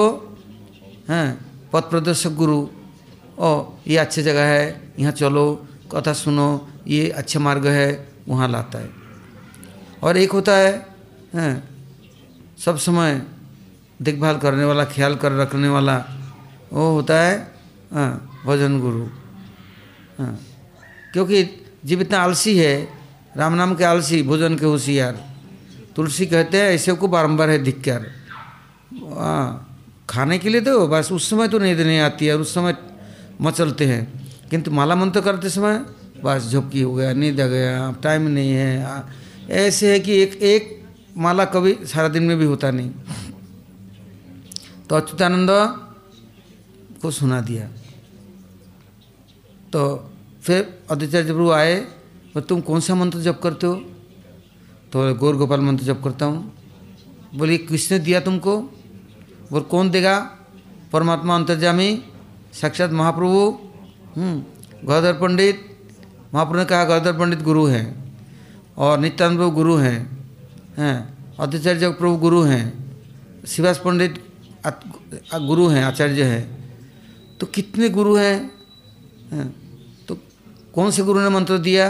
हैं, पथ प्रदर्शक गुरु, ओ, ये अच्छी जगह है, यहाँ चलो, कथा सुनो, ये अच्छा मार्ग है वहाँ लाता है। और एक होता है, हैं, सब समय देखभाल करने वाला, ख्याल कर रखने वाला, वो होता है हाँ भजन गुरु। हाँ क्योंकि जीव इतना आलसी है, राम नाम के आलसी, भोजन के होशियार, तुलसी कहते हैं, ऐसे को बारंबार है धिक्कार। खाने के लिए तो बस उस समय तो नहीं आती है और उस समय मचलते हैं, किंतु माला मंत्र करते समय बस झपकी हो गया, नींद आ गया टाइम नहीं है। ऐसे है कि एक एक माला कभी सारा दिन में भी होता नहीं। तो अच्युतानंद को सुना दिया। तो फिर अद्वैताचार्य प्रभु आए वो तुम कौन सा मंत्र जप करते हो? तो गौर गोपाल मंत्र जप करता हूँ। बोले, किसने दिया तुमको? बोल, कौन देगा? परमात्मा अंतर्जामी साक्षात महाप्रभु। गौधर पंडित महाप्रभु ने कहा गौधर पंडित गुरु हैं और नित्यानंद प्रभु गुरु हैं हैं अद्वैताचार्य प्रभु गुरु हैं, शिवास पंडित गुरु हैं, आचार्य हैं। तो कितने गुरु हैं? है? तो कौन से गुरु ने मंत्र दिया?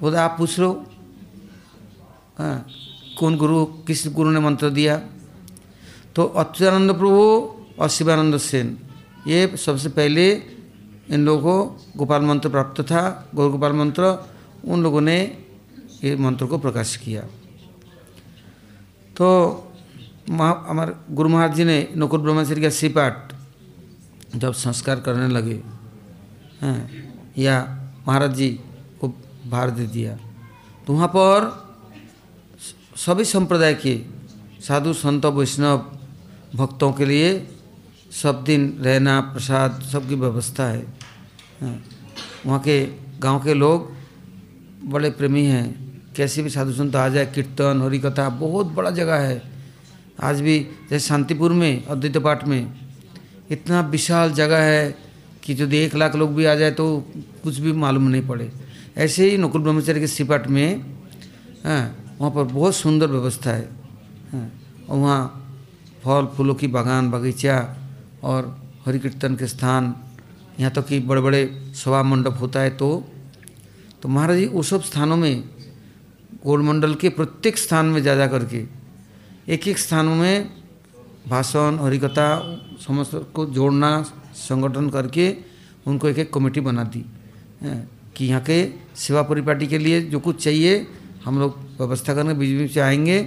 बोले, आप पूछ लो। हाँ कौन गुरु, किस गुरु ने मंत्र दिया? तो अच्युतानंद प्रभु और शिवानंद सेन, ये सबसे पहले इन लोगों को गोपाल मंत्र प्राप्त था गौर गोपाल मंत्र, उन लोगों ने ये मंत्र को प्रकाश किया। तो हमारे गुरु महाराज जी ने नकुल ब्रह्मचर्य का सिपाट जब संस्कार करने लगे, हैं, या महाराज जी को भार दे दिया तो वहाँ पर सभी संप्रदाय के साधु संत, वैष्णव भक्तों के लिए सब दिन रहना प्रसाद सबकी व्यवस्था है। हाँ, वहाँ के गाँव के लोग बड़े प्रेमी हैं। कैसे भी साधु संत आ जाए कीर्तन हरि कथा बहुत बड़ा जगह है। आज भी जैसे शांतिपुर में अद्वैत पाठ में इतना विशाल जगह है कि यदि एक लाख लोग भी आ जाए तो कुछ भी मालूम नहीं पड़े। ऐसे ही नकुल ब्रह्मचर्य के सिपाट में हाँ वहाँ पर बहुत सुंदर व्यवस्था है। हाँ, और वहाँ फल फूलों की बागान बगीचा और हरि कीर्तन के स्थान, यहाँ तक तो कि बड़े बड़े सभा मंडप होता है तो तो महाराज जी, उस सब स्थानों में, गोलमंडल के प्रत्येक स्थान में जा जा करके एक एक स्थानों में भाषण, हरिकथा, समस्त को जोड़ना, संगठन करके उनको एक एक कमेटी बना दी कि यहाँ के सेवा परिपाटी के लिए जो कुछ चाहिए, हम लोग व्यवस्था करने बीच बीच से आएँगे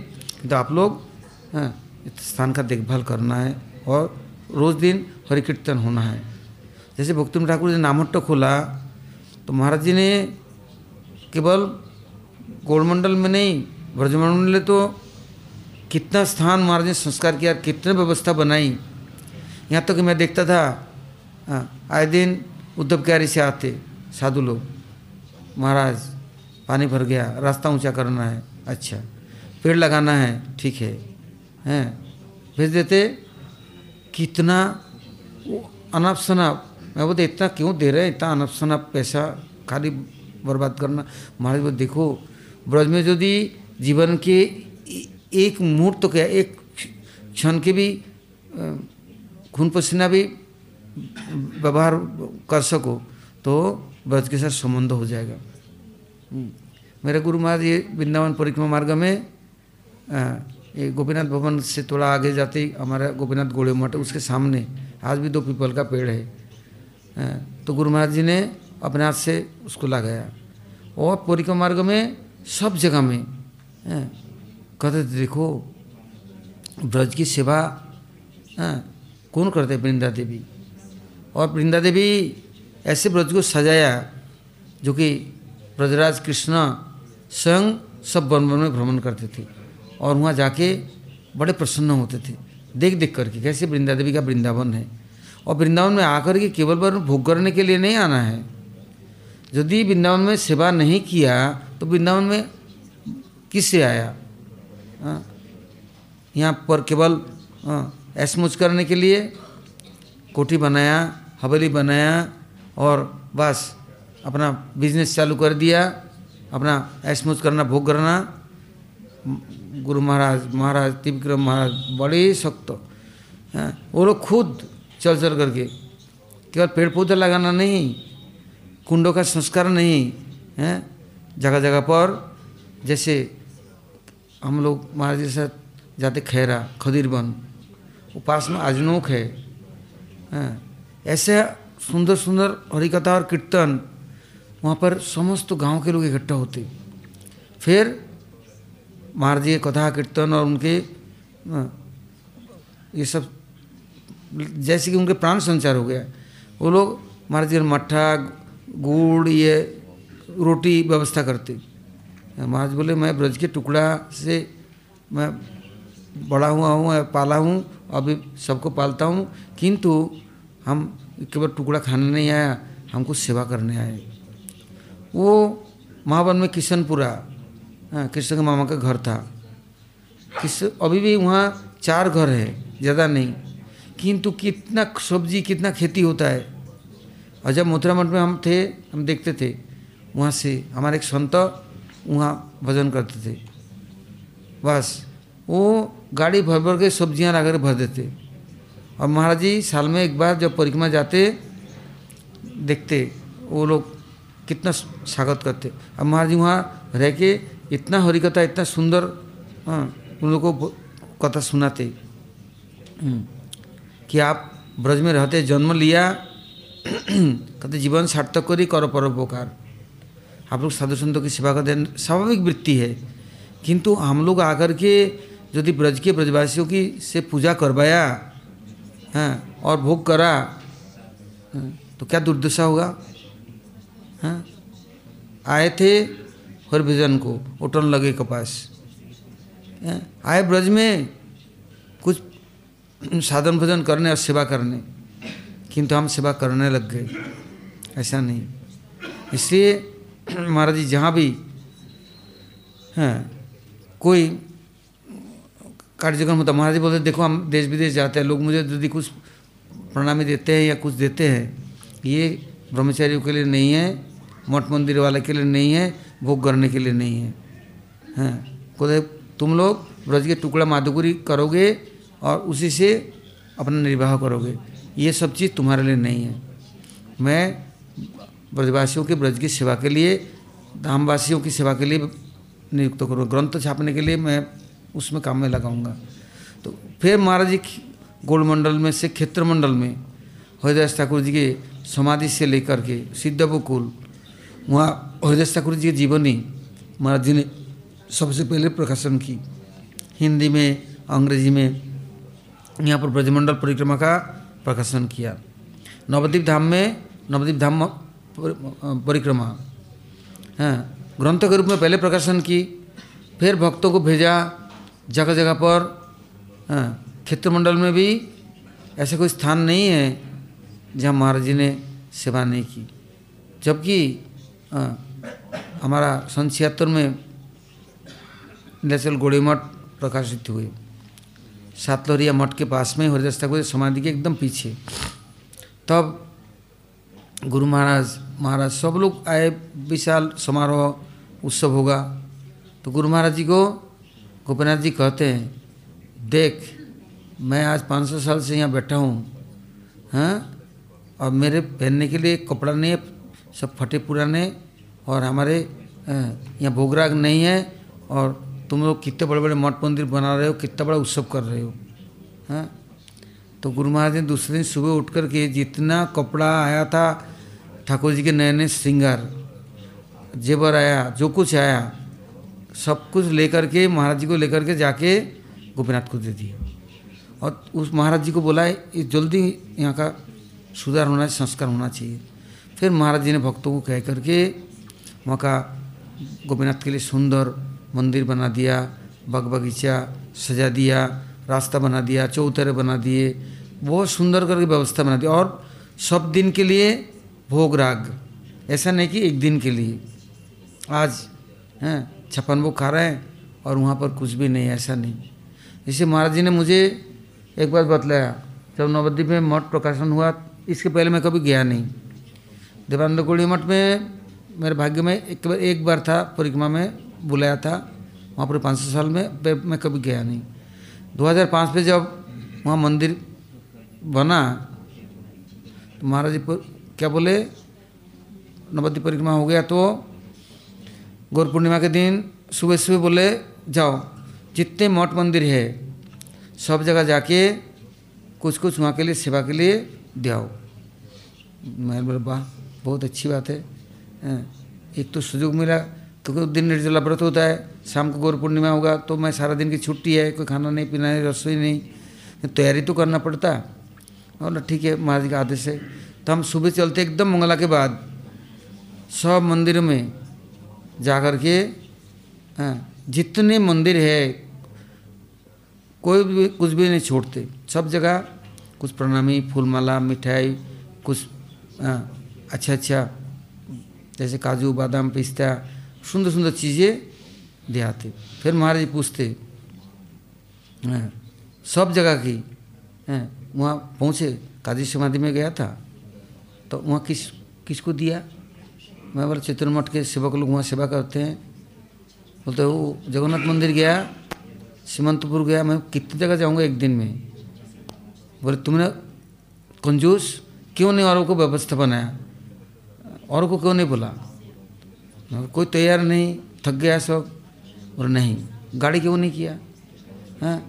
तो आप लोग स्थान का देखभाल करना है और रोज़ दिन हरि कीर्तन होना है। जैसे भक्ति ठाकुर जी नामट्ट खोला तो महाराज जी ने केवल गोलमंडल में नहीं, ब्रजमंडल में तो कितना स्थान महाराज ने संस्कार किया, कितने व्यवस्था बनाई। यहाँ तक तो मैं देखता था आए दिन उद्धव क्यारी से आते, साधु लोग। महाराज, पानी भर गया, रास्ता ऊँचा करना है अच्छा। पेड़ लगाना है, ठीक है, हैं। भेज देते कितना अनाप शनाप मैं बोलते, इतना क्यों दे रहे हैं? इतना अनाप शनाप पैसा खाली बर्बाद करना। महाराज बोल, देखो, ब्रज में यदि जीवन के एक मुहूर्त तो क्या एक क्षण के भी खून पसीना भी व्यवहार कर सको तो ब्रज के साथ संबंध हो जाएगा। हम्म। मेरे गुरु महाराज ये वृंदावन परिक्रमा मार्ग में ये गोपीनाथ भवन से थोड़ा आगे जाते ही हमारा गोपीनाथ गोड़े मठ उसके सामने। आज भी दो पीपल का पेड़ है। तो गुरु महाराज जी ने अपने हाथ से उसको लगाया। और परिक्रमा मार्ग में, सब जगह में कहते देखो, ब्रज की सेवा कौन करते वृंदा देवी? और वृंदा देवी ऐसे ब्रज को सजाया, जो कि ब्रजराज कृष्ण स्वयं सब वन वन में भ्रमण करते थे। और वहाँ जाके बड़े प्रसन्न होते थे। देख देख करके कैसे वृंदा देवी का वृंदावन है। और वृंदावन में आकर के केवल बार भोग करने के लिए नहीं आना है। यदि वृंदावन में सेवा नहीं किया तो वृंदावन में किससे आया? हाँ? यहाँ पर केवल ऐसमुच हाँ, करने के लिए कोठी बनाया हवेली बनाया और बस अपना बिज़नेस चालू कर दिया अपना ऐसमुच करना भोग करना। गुरु महाराज महाराज त्रिविक्रम महाराज, बड़े सख्त हैं, वो लोग खुद चल चल करके, केवल पेड़ पौधे लगाना नहीं, कुंडों का संस्कार नहीं, है, जगह जगह पर, जैसे हम लोग महाराज के साथ जाते खैरा, खदीर बन, वो पास में अजनोक है, ऐसे सुंदर सुंदर हरिकथा और कीर्तन, वहाँ पर समस्त गाँव के लोग इकट्ठा होते। फिर महाराज जी कथा, कीर्तन और उनके ये सब, जैसे कि उनके प्राण संचार हो गया। वो लोग महाराज जी मट्ठा गुड़, ये रोटी व्यवस्था करते। महाराज बोले, मैं ब्रज के टुकड़ा से मैं बड़ा हुआ हूँ पाला हूँ, अभी सबको पालता हूँ, किंतु हम केवल टुकड़ा खाने नहीं आया, हमको सेवा करने आए। वो महावन में किशनपुरा हाँ कृष्ण के मामा का घर था। किस, अभी भी वहाँ चार घर है, ज़्यादा नहीं। किंतु कितना सब्ज़ी, कितना खेती होता है। और जब मथुरा मठ में हम थे, हम देखते थे, वहाँ से हमारे एक संत वहाँ भजन करते थे। बस, वो गाड़ी भर भर के सब्ज़ियाँ ला कर भर देते। और महाराज जी साल में एक बार जब परिक्रमा जाते, देखते, वो लोग कितना स्वागत करते। अब महाराज जी वहाँ रह के इतना हरिकथा इतना सुंदर हाँ उन लोगों को कथा सुनाते। कि आप ब्रज में रहते जन्म लिया कहते जीवन सार्थक करी करो परोपकार। आप लोग साधु संतों की सेवा करते स्वाभाविक वृत्ति है। किंतु हम लोग आकर के यदि ब्रज के ब्रजवासियों की से पूजा करवाया हाँ और भोग करा हाँ, तो क्या दुर्दशा होगा? हाँ? आए थे हरभजन को उठन लगे कपास। हाँ, आए ब्रज में कुछ साधन भजन करने और सेवा करने किंतु हम सेवा करने लग गए। ऐसा नहीं। इसलिए महाराज जी जहाँ भी हैं कोई कार्यक्रम होता महाराज जी बोलते देखो हम देश विदेश जाते हैं लोग मुझे यदि कुछ प्रणामी देते हैं या कुछ देते हैं ये ब्रह्मचारियों के लिए नहीं है मठ मंदिर वाले के लिए नहीं है, भोग करने के लिए नहीं है। हैं बोले तुम लोग ब्रज के टुकड़ा माधुकुरी करोगे और उसी से अपना निर्वाह करोगे। ये सब चीज़ तुम्हारे लिए नहीं है। मैं ब्रजवासियों के ब्रज की सेवा के लिए, धामवासियों की सेवा के लिए नियुक्त करूँ। ग्रंथ छापने के लिए मैं उसमें काम में लगाऊँगा। तो फिर महाराज जी गोल मंडल में से क्षेत्र मंडल में हरिदास ठाकुर जी के समाधि से लेकर के सिद्धबकुल वहाँ हरिदास ठाकुर जी की जीवनी महाराज जी ने सबसे पहले प्रकाशन की। हिंदी में, अंग्रेज़ी में, यहाँ पर ब्रजमंडल परिक्रमा का प्रकाशन किया। नवद्वीप धाम में नवद्वीप धाम परिक्रमा हाँ ग्रंथ के रूप में पहले प्रकाशन की। फिर भक्तों को भेजा जगह जगह पर हाँ क्षेत्र मंडल में भी। ऐसा कोई स्थान नहीं है जहाँ महाराज जी ने सेवा नहीं की। जबकि हमारा सन छिहत्तर में नेचुरल गोड़ी मठ प्रकाशित हुए सातलोरिया मठ के पास में हरिदास ठाकुर समाधि के एकदम पीछे। तब गुरु महाराज महाराज सब लोग आए, विशाल समारोह, उत्सव होगा। तो गुरु महाराज जी को गोपीनाथ जी कहते हैं, देख, मैं आज 500 साल से यहाँ बैठा हूँ हाँ और मेरे पहनने के लिए कपड़ा नहीं है सब फटे पुराने और हमारे यहाँ भोगराग नहीं है और तुम लोग कितने बड़े बड़े मठ मंदिर बना रहे हो, कितना बड़ा उत्सव कर रहे हो हाँ? तो गुरु महाराज ने दूसरे दिन सुबह उठ कर के जितना कपड़ा आया था, ठाकुर जी के नए नए श्रृंगार जेबर आया, जो कुछ आया, सब कुछ लेकर के, महाराज जी को लेकर के जाके गोपीनाथ को दे दिए और उस महाराज जी को बोला है जल्दी यहाँ का सुधार होना संस्कार होना चाहिए। फिर महाराज जी ने भक्तों को कह करके वहाँ का गोपीनाथ के लिए सुंदर मंदिर बना दिया, बाग बगीचा सजा दिया, रास्ता बना दिया, चौतरे बना दिए, बहुत सुंदर करके व्यवस्था बना दी। और सब दिन के लिए भोग राग, ऐसा नहीं कि एक दिन के लिए। आज, हैं, छप्पन भोग खा रहे हैं और वहाँ पर कुछ भी नहीं, ऐसा नहीं। इसे महाराज जी ने मुझे एक बार बतलाया, जब नवद्वीप में मठ प्रकाशन हुआ, इसके पहले मैं कभी गया नहीं। देवानंद कोड़ी मठ में मेरे भाग्य में एक बार एक बार था, परिक्रमा में बुलाया था, वहाँ पर पाँच सौ साल में, मैं कभी गया नहीं। 2005 में जब वहाँ मंदिर बना तो महाराज जी क्या बोले नवद्वीप परिक्रमा हो गया तो गौर पूर्णिमा के दिन सुबह सुबह बोले, जाओ, जितने मठ मंदिर है, सब जगह जाके कुछ कुछ वहाँ के लिए सेवा के लिए दियाओ। मैं बोले, वाह बहुत अच्छी बात है। एक तो सुযোগ मिला क्योंकि उस दिन निर्जला व्रत होता है, शाम को गौर पूर्णिमा होगा तो मैं सारा दिन की छुट्टी है, कोई खाना नहीं, पीना नहीं, रसोई नहीं, तैयारी तो करना पड़ता। और ना ठीक है, महाराज का आदेश है। तो हम सुबह चलते एकदम मंगला के बाद, सब मंदिर में जा कर के जितने मंदिर है, कोई भी, कुछ भी नहीं छोड़ते। सब जगह कुछ प्रणामी, फूलमाला, मिठाई, कुछ अच्छा अच्छा। जैसे काजू, बादाम पिस्ता, सुंदर सुंदर चीज़ें दे आते। फिर महाराज पूछते, हैं, सब जगह की, हैं, वहाँ पहुँचे, काजी समाधि में गया था तो वहाँ किस, किसको दिया? मैं बोला चित्रमठ के सेवक लोग वहाँ सेवा करते हैं। बोलते वो जगन्नाथ मंदिर गया, सीमंतपुर गया, मैं कितनी जगह जाऊँगा एक दिन में? बोले, तुमने कंजूस क्यों नहीं औरों को व्यवस्था बनाया? औरों को क्यों नहीं बोला? कोई तैयार नहीं, थक गया सब। और नहीं, गाड़ी क्यों नहीं किया? है,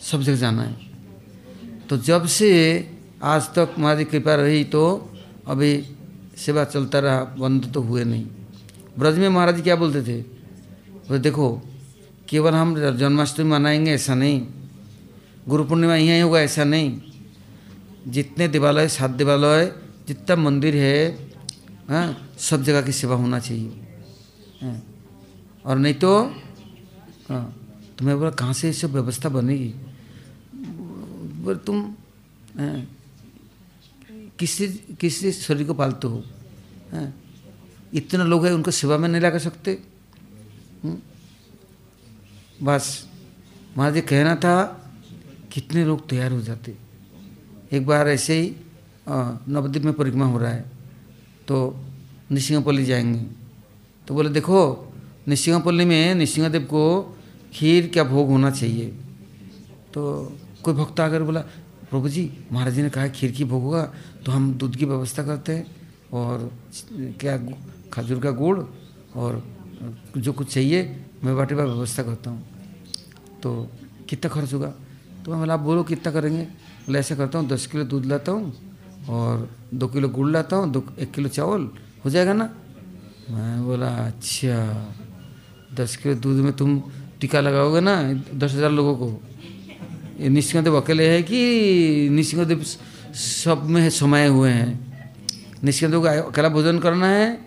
सब जगह जाना है। तो जब से आज तक हमारी कृपा रही तो अभी सेवा चलता रहा, बंद तो हुए नहीं। ब्रज में महाराज क्या बोलते थे? बोले, देखो, केवल हम जन्माष्टमी मनाएँगे ऐसा नहीं। गुरु पूर्णिमा यहीं होगा ऐसा नहीं। जितने देवालय, सात देवालय, जितना मंदिर है हाँ? सब जगह की सेवा होना चाहिए। हाँ, और नहीं तो हाँ तुम्हें बोला कहाँ से ये सब व्यवस्था बनेगी? बोले तुम हाँ, किसी किसी शरीर को पालते हो। हाँ, इतने लोग हैं उनको सेवा में नहीं लगा सकते। हम्म, बस महाराज जी कहना था कितने लोग तैयार हो जाते। एक बार ऐसे ही नवद्वीप में परिक्रमा हो रहा है। तो निसिंहपल्ली जाएँगे। तो बोले, देखो, निसिंहपल्ली में निसिंहदेव को खीर क्या भोग होना चाहिए। तो कोई भक्त आकर बोला, प्रभु जी, महाराज जी ने कहा खीर की भोग होगा तो हम दूध की व्यवस्था करते हैं और क्या खजूर का गुड़ और जो कुछ चाहिए, मैं बाटी बार व्यवस्था करता हूँ। तो कितना खर्च होगा? तो मैं बोला, आप बोलो कितना करेंगे? बोले, ऐसा करता हूँ, दस किलो दूध लाता हूँ और दो किलो गुड़ लाता हूँ, दो, एक किलो चावल, हो जाएगा ना? मैं बोला अच्छा दस किलो दूध में तुम टीका लगाओगे ना, दस हज़ार लोगों को? ये निशिंगदेव अकेले है कि निशिंगदेव सब में समाये हुए हैं? निशिंगदेव को अकेला भोजन करना है?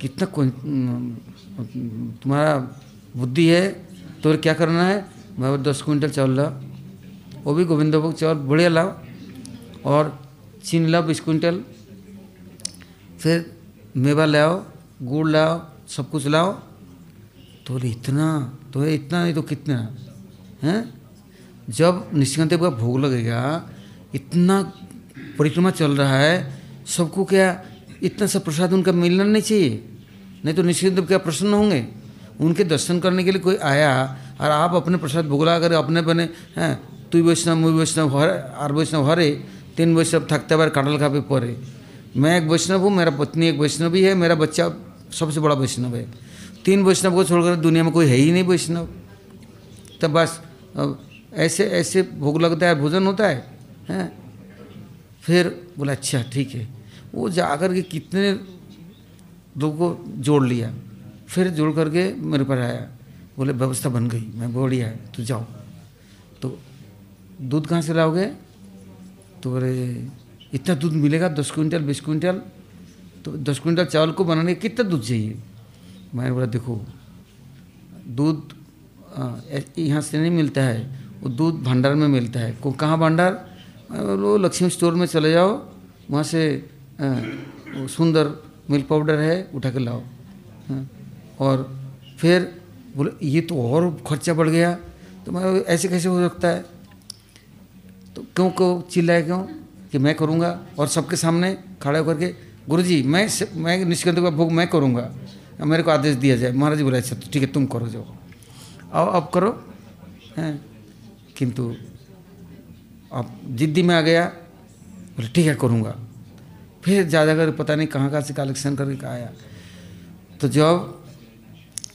कितना तुम्हारा बुद्धि है? तो क्या करना है? मैं दस क्विंटल चावल लाओ। वो भी गोविंद भोग चावल बढ़िया लाओ। और चीन लाओ बीस कुंटल फिर मेवा लाओ, गुड़ लाओ, सब कुछ लाओ। तो बोले, इतना तो ये इतना नहीं तो कितना? हैं? जब निष्कंत का भोग लगेगा, इतना परिक्रमा चल रहा है, सबको क्या इतना सा प्रसाद उनका मिलना नहीं चाहिए? नहीं तो निश्चित क्या प्रसन्न होंगे? उनके दर्शन करने के लिए कोई आया और आप अपने प्रसाद भुगला कर अपने बने, हैं, तु वैष्णव मुई वैष्णव, हरे, आर वैष्णव, हरे तीन वैष्णव थकते बार काटल खा पे परे। मैं एक वैष्णव हूँ, मेरा पत्नी एक वैष्णवी है, मेरा बच्चा सबसे बड़ा वैष्णव है। तीन वैष्णव को छोड़कर दुनिया में कोई है ही नहीं वैष्णव। तब बस ऐसे ऐसे भोग लगता है, भोजन होता है, हैं? फिर बोला अच्छा ठीक है। वो जाकर के कितने लोगों को जोड़ लिया। फिर जोड़ करके मेरे पर आया। बोले, व्यवस्था बन गई, मैं बढ़िया है तो जाओ। तो दूध कहाँ से लाओगे? तो बोले, इतना दूध मिलेगा दस क्विंटल, बीस क्विंटल? तो दस क्विंटल चावल को बनाने कितना दूध चाहिए? मैंने बोला, देखो, दूध यहाँ से नहीं मिलता है, वो दूध भंडार में मिलता है। को, कहाँ भंडार? वो लक्ष्मी स्टोर में चले जाओ, वहाँ से सुंदर मिल्क पाउडर है उठा के लाओ और फिर बोले, ये तो और खर्चा बढ़ गया। तो मैं, ऐसे कैसे हो सकता है? तो क्यों क्यों चिल्लाए क्यों? कि मैं करूँगा और सबके सामने खड़े होकर के गुरु जी मैं मैं निष्कंत का भोग मैं करूँगा। मेरे को आदेश दिया जाए। महाराज जी बोले अच्छा तो ठीक है, तुम करो, जाओ। आओ अब करो। हैं? किंतु अब जिद्दी में आ गया। बोले, ठीक है, करूँगा। फिर जा जा कर, पता नहीं कहाँ कहाँ से कलेक्शन करके आया। तो जब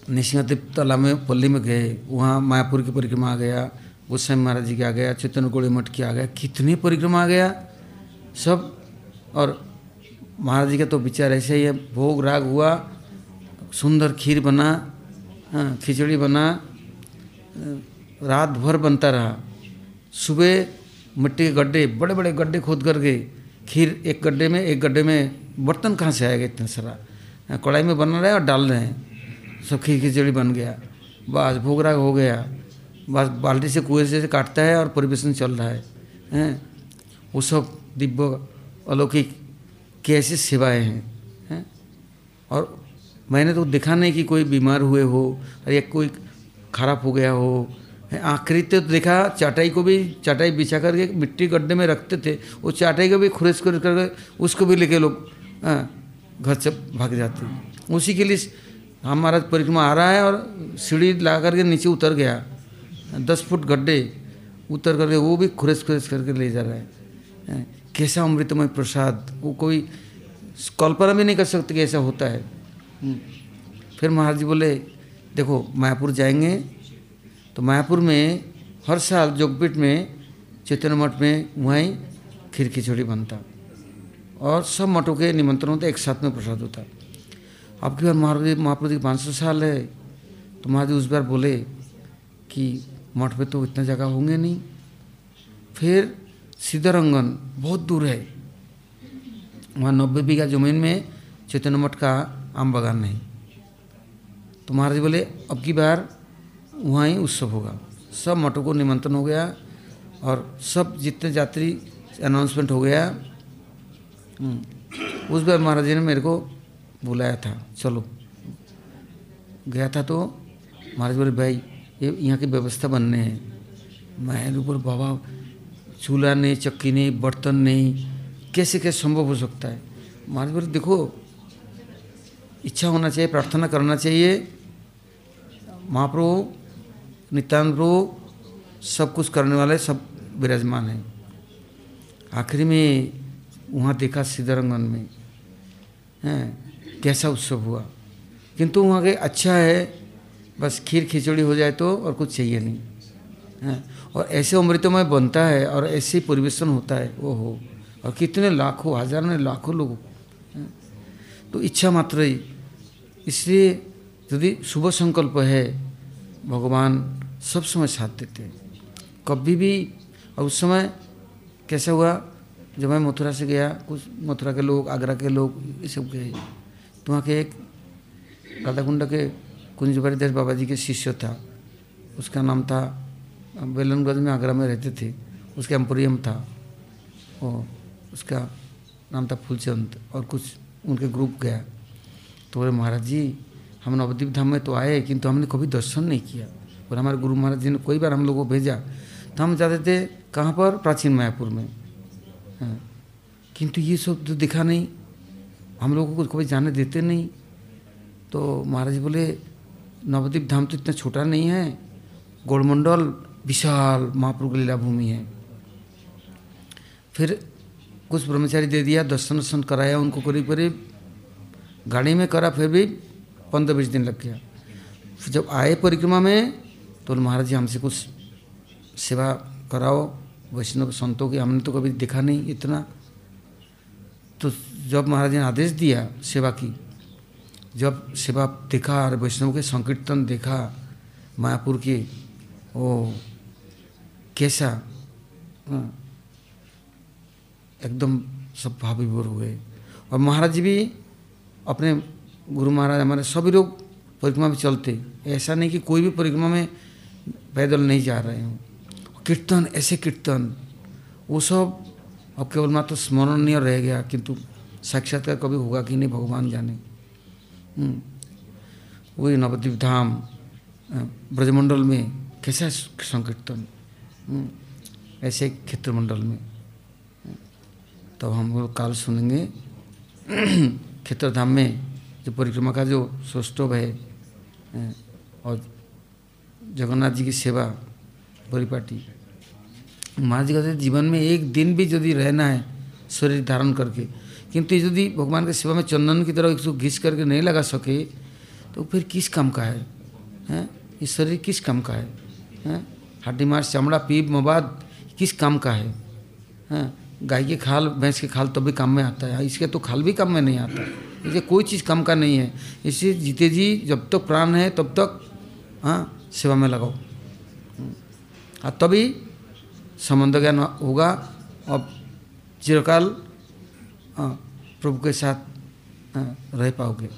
निशिंगदेव तालाब में, पल्ली में गए, वहाँ मायापुर की परिक्रमा आ गया। गोस्वामी महाराज जी के आ गया चैतन्य गोड़ी मठ के आ गया। कितनी परिक्रमा आ गया सब। और महाराज जी का तो विचार ऐसे ही है, भोग राग हुआ, सुंदर खीर बना हाँ खिचड़ी बना, रात भर बनता रहा। सुबह मिट्टी के गड्ढे बड़े बड़े गड्ढे खोद करके खीर एक गड्ढे में, एक गड्ढे में बर्तन कहाँ से आएगा इतना सारा? कढ़ाई में बना रहे हैं और डाल रहे हैं। सब खीर खिचड़ी बन गया। बस, भोग राग हो गया। बस बाल्टी से कुएँ से काटता है और परिवेशन चल रहा है, हैं? वो सब दिव्य अलौकिक कैसे सेवाएँ हैं हैं? और मैंने तो देखा नहीं कि कोई बीमार हुए हो या कोई खराब हो गया हो आखिरी तो देखा चाटाई को भी, चाटाई बिछा करके मिट्टी गड्ढे में रखते थे, वो चाटाई को भी खुरेस खुरेस करके उसको भी लेके लोग घर से भाग जाते उसी के लिए हमारा परिक्रमा आ रहा है और सीढ़ी ला करके नीचे उतर गया। दस फुट गड्ढे उतर करके वो भी खुरेस खुरेस करके ले जा रहा है। कैसा अमृतमय प्रसाद? वो कोई कल्पना भी नहीं कर सकते कि ऐसा होता है। फिर महाराज जी बोले, देखो, मायापुर जाएँगे तो मायापुर में हर साल जोगपीठ में चैतन्य मठ में वहीं खीर खिचड़ी बनता और सब मठों के निमंत्रण होते, एक साथ में प्रसाद होता। अब की बार महाराज महाप्रभु जी पाँच सौ साल है। तो महाराज उस बार बोले कि मठ पे तो इतना जगह होंगे नहीं। फिर सीधरंगन बहुत दूर है। वहाँ नब्बे बीघा ज़मीन में चैतन्य मठ का आम बागान नहीं। तो महाराज बोले, अब की बार वहाँ ही उत्सव होगा। सब मठों को निमंत्रण हो गया और सब जितने यात्री अनाउंसमेंट हो गया उस बार महाराज जी ने मेरे को बुलाया था, चलो। गया था तो महाराज बोले, भाई ये यहाँ की व्यवस्था बनने हैं। मैं ऊपर बाबा चूल्हा नहीं, चक्की नहीं, बर्तन नहीं, कैसे कैसे संभव हो सकता है? महाराज बोले, देखो, इच्छा होना चाहिए, प्रार्थना करना चाहिए। महाप्रभु नित्यानंद प्रभु, सब कुछ करने वाले सब विराजमान हैं। आखिरी में वहाँ देखा सीधारंगन में, हैं, कैसा उत्सव हुआ। किंतु वहाँ के अच्छा है बस खीर खिचड़ी हो जाए तो और कुछ चाहिए नहीं। है। और ऐसे अमृतमय बनता है और ऐसे परिवेशन होता है वो हो और कितने लाखों, हज़ार में लाखों लोग। तो इच्छा मात्र ही। इसलिए यदि शुभ संकल्प है, भगवान सब समय साथ देते हैं। कभी भी, और उस समय कैसा हुआ, जब मैं मथुरा से गया, कुछ मथुरा के लोग, आगरा के लोग, ये सब गए। तो वहाँ के एक राधाकुंड के कुंजबारी दास बाबा जी के शिष्य था। उसका नाम था, बेलनगंज में आगरा में रहते थे। उसका एम्पोरियम था। और उसका नाम था फूलचंद और कुछ उनके ग्रुप गया। तो बोले महाराज जी हम नवद्वीप धाम में तो आए, किंतु हमने कभी दर्शन नहीं किया। और हमारे गुरु महाराज जी ने कई बार हम लोगों को भेजा तो हम जाते थे कहाँ पर? प्राचीन मायापुर में। हाँ। किंतु ये सब तो दिखा नहीं। हम लोगों को कभी जाने देते नहीं। तो महाराज बोले नवद्वीप धाम तो इतना छोटा नहीं है, गोलमंडल विशाल महाप्रभु की लीला भूमि है। फिर कुछ ब्रह्मचारी दे दिया, दर्शन वर्शन कराया, उनको करीब करीब गाड़ी में करा, फिर भी पंद्रह बीस दिन लग गया। फिर जब आए परिक्रमा में तो महाराज जी, हमसे कुछ सेवा कराओ, वैष्णव संतों की, हमने तो कभी देखा नहीं इतना। तो जब महाराज ने आदेश दिया सेवा की जब सेवा देखा और वैष्णव के संकीर्तन देखा, मायापुर के, ओ कैसा एकदम सब भाव विभोर हुए। और महाराज जी भी अपने गुरु महाराज, हमारे सभी लोग परिक्रमा में चलते। ऐसा नहीं कि कोई भी परिक्रमा में पैदल नहीं जा रहे हों। कीर्तन, ऐसे कीर्तन, वो सब अब केवल मात्र तो स्मरणीय रह गया, किंतु साक्षात्कार कभी होगा कि नहीं, भगवान जाने। वही नवद्वीप धाम ब्रजमंडल में कैसा संकीर्तन? हम्म। ऐसे क्षेत्रमंडल में। तब तो हम लोग काल सुनेंगे। क्षेत्रधाम में जो परिक्रमा का जो सौष्टव है और जगन्नाथ जी की सेवा, परिपाटी। महाराज जी कहते जीवन में एक दिन भी यदि रहना है, शरीर धारण करके किंतु यदि भगवान के सेवा में चंदन की तरह एक घिस करके नहीं लगा सके तो फिर किस काम का है? हैं? ये शरीर किस काम का है? हैं? हड्डी मांस चमड़ा, पीप मवाद किस काम का है? हैं? गाय के खाल, भैंस के खाल तब भी काम में आता है, इसके तो खाल भी काम में नहीं आता। इसलिए कोई चीज़ काम का नहीं है। इसलिए जीते जी, जब तक तो प्राण है, तब तक हाँ सेवा में लगाओ। और तभी संबंध ज्ञान होगा, और चिरकाल प्रभु के साथ रह पाओगे।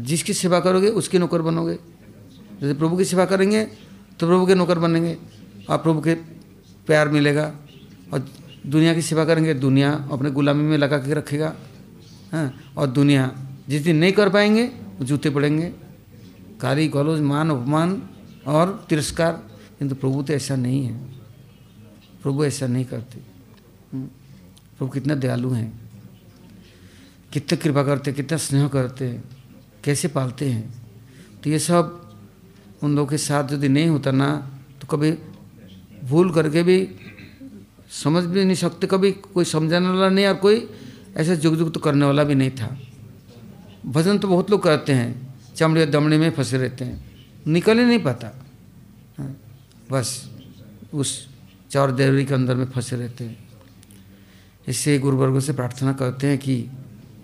जिसकी सेवा करोगे उसके नौकर बनोगे। जैसे प्रभु की सेवा करेंगे तो प्रभु के नौकर बनेंगे और प्रभु के प्यार मिलेगा और दुनिया की सेवा करेंगे दुनिया अपने गुलामी में लगा के रखेगा हाँ और दुनिया जिस दिन नहीं कर पाएँगे वो जूते पड़ेंगे। कारी गलोज मान अपमान और तिरस्कार किंतु प्रभु तो ऐसा नहीं है। प्रभु ऐसा नहीं करते। हम्म, प्रभु कितना दयालु हैं। कितना कृपा करते हैं कितना स्नेह करते हैं कैसे पालते हैं। तो ये सब उन लोगों के साथ यदि नहीं होता ना तो कभी भूल करके भी समझ भी नहीं सकते कभी कोई समझाने वाला नहीं और कोई ऐसा जुग जुग तो करने वाला भी नहीं था। भजन तो बहुत लोग करते हैं चमड़े दमड़े में फंसे रहते हैं निकल ही नहीं पाता। हाँ, बस उस चार देवरी के अंदर में फंसे रहते हैं। इससे गुरुवर्गों से प्रार्थना करते हैं कि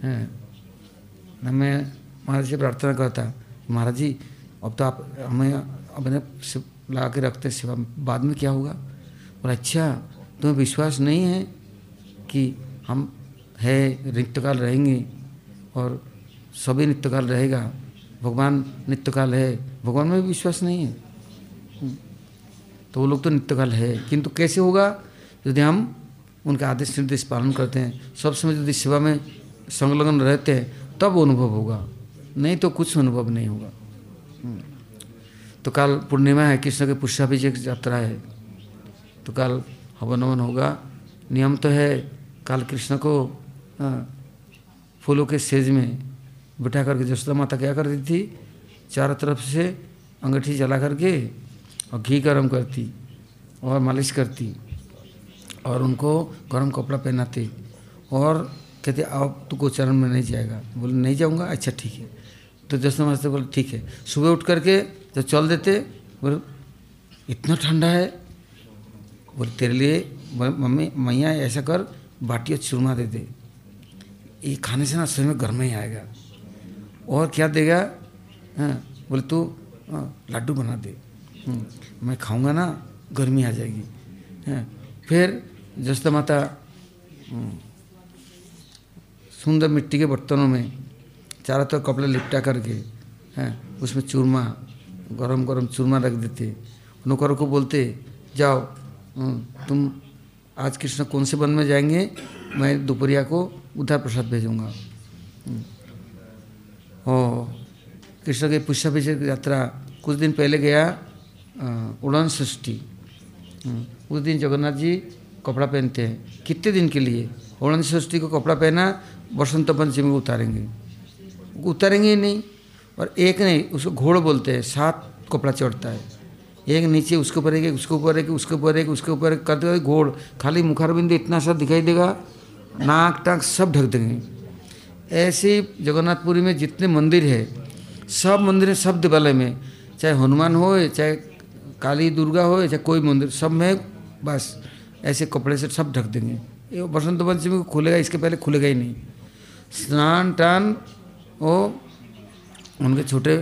हाँ, मैं महाराज से प्रार्थना करता महाराज जी अब तो आप हमें अपने ला के रखते सेवा बाद में क्या होगा और अच्छा तुम्हें विश्वास नहीं है कि हम है नित्यकाल रहेंगे और सभी नित्यकाल रहेगा भगवान नित्यकाल है भगवान में भी विश्वास नहीं है। तो वो लोग तो नित्यकाल है। किंतु कैसे होगा? यदि हम उनके आदेश निर्देश पालन करते हैं सब समय यदि सेवा में संलग्न रहते हैं, तब अनुभव होगा। नहीं तो कुछ अनुभव नहीं होगा। हम्म। तो कल पूर्णिमा है, कृष्ण के पुष्पाभिषेक यात्रा है। तो कल हवन हवन होगा, नियम तो है, कल कृष्ण को फूलों के सेज में बिठा करके जसोदा माता क्या करती थी? चारों तरफ़ से अंगठी जला करके और घी गर्म करती और मालिश करती और उनको गर्म कपड़ा पहनाती और कहते अब तो गोचरण में नहीं जाएगा। बोले नहीं जाऊँगा। अच्छा ठीक है। तो जसोदा माता बोले ठीक है। सुबह उठ करके जब चल देते बोले इतना ठंडा है। बोले तेरे लिए मम्मी मैया ऐसा कर बाटी और चूरमा दे दे। ये खाने से ना शरीर में गर्म ही आएगा। और क्या देगा? हाँ बोले तू हाँ, लड्डू बना दे। हम्म, मैं खाऊँगा ना गर्मी आ जाएगी। हाँ फिर जसता माता हम्म, सुंदर मिट्टी के बर्तनों में चारों तरफ़ कपड़े लिपटा करके, हैं, उसमें चूरमा, गरम गरम चूरमा रख देते। नौकरों को बोलते, जाओ तुम आज कृष्ण कौन से वन में जाएँगे? मैं दोपहरिया को उधर प्रसाद भेजूँगा। और कृष्ण के पुष्पाभिषेक यात्रा कुछ दिन पहले गया उड़न षष्ठी उस दिन जगन्नाथ जी कपड़ा पहनते हैं। कितने दिन के लिए? उड़न षष्ठी को कपड़ा पहना बसंत पंचमी को उतारेंगे। उतारेंगे ही नहीं, और एक नहीं उसको घोड़ बोलते हैं, सात कपड़ा चढ़ता है। एक नीचे, उसके ऊपर एक, उसके ऊपर एक, उसके ऊपर एक, उसके ऊपर एक, करते करते घोड़, खाली मुखारबिंद इतना सा दिखाई देगा, नाक टाक सब ढक देंगे। ऐसे जगन्नाथपुरी में जितने मंदिर है, सब मंदिर सब दिवालय में, चाहे हनुमान हो, चाहे काली दुर्गा हो, चाहे कोई मंदिर, सब में बस ऐसे कपड़े से सब ढक देंगे। ये बसंत पंचमी को खुलेगा, इसके पहले खुलेगा ही नहीं। स्नान टान वो उनके छोटे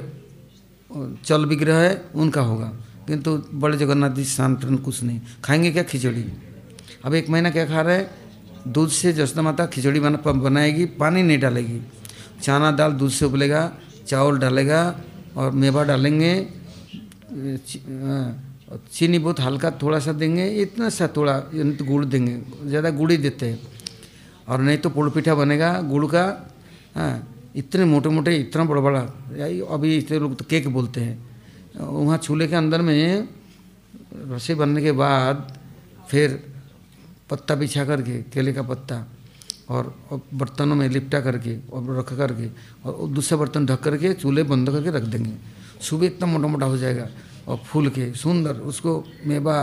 चल विग्रह है, उनका होगा। किंतु तो बड़े जगन्नाथ जी शांत कुछ नहीं। खाएँगे क्या खिचड़ी? अब एक महीना क्या खा रहे हैं? दूध से जसना माता खिचड़ी बना, बनाएगी, पानी नहीं डालेगी। चना दाल दूध से उबलेगा, चावल डालेगा और मेवा डालेंगे चीनी बहुत हल्का थोड़ा सा देंगे, इतना सा थोड़ा तो गुड़ देंगे, ज़्यादा गुड़ ही देते हैं। और नहीं तो पुड़ पीठा बनेगा, गुड़ का हाँ इतने मोटे मोटे इतना बड़ा बड़ा अभी इतने लोग तो केक बोलते हैं। वहाँ चूल्हे के अंदर में रसोई बनने के बाद फिर पत्ता बिछा करके, केले का पत्ता, और बर्तनों में लिपटा करके और रख करके, और दूसरे बर्तन ढक करके चूल्हे बंद करके रख देंगे। सुबह इतना मोटा मोटा हो जाएगा, और फूल के, सुंदर, उसको मेवा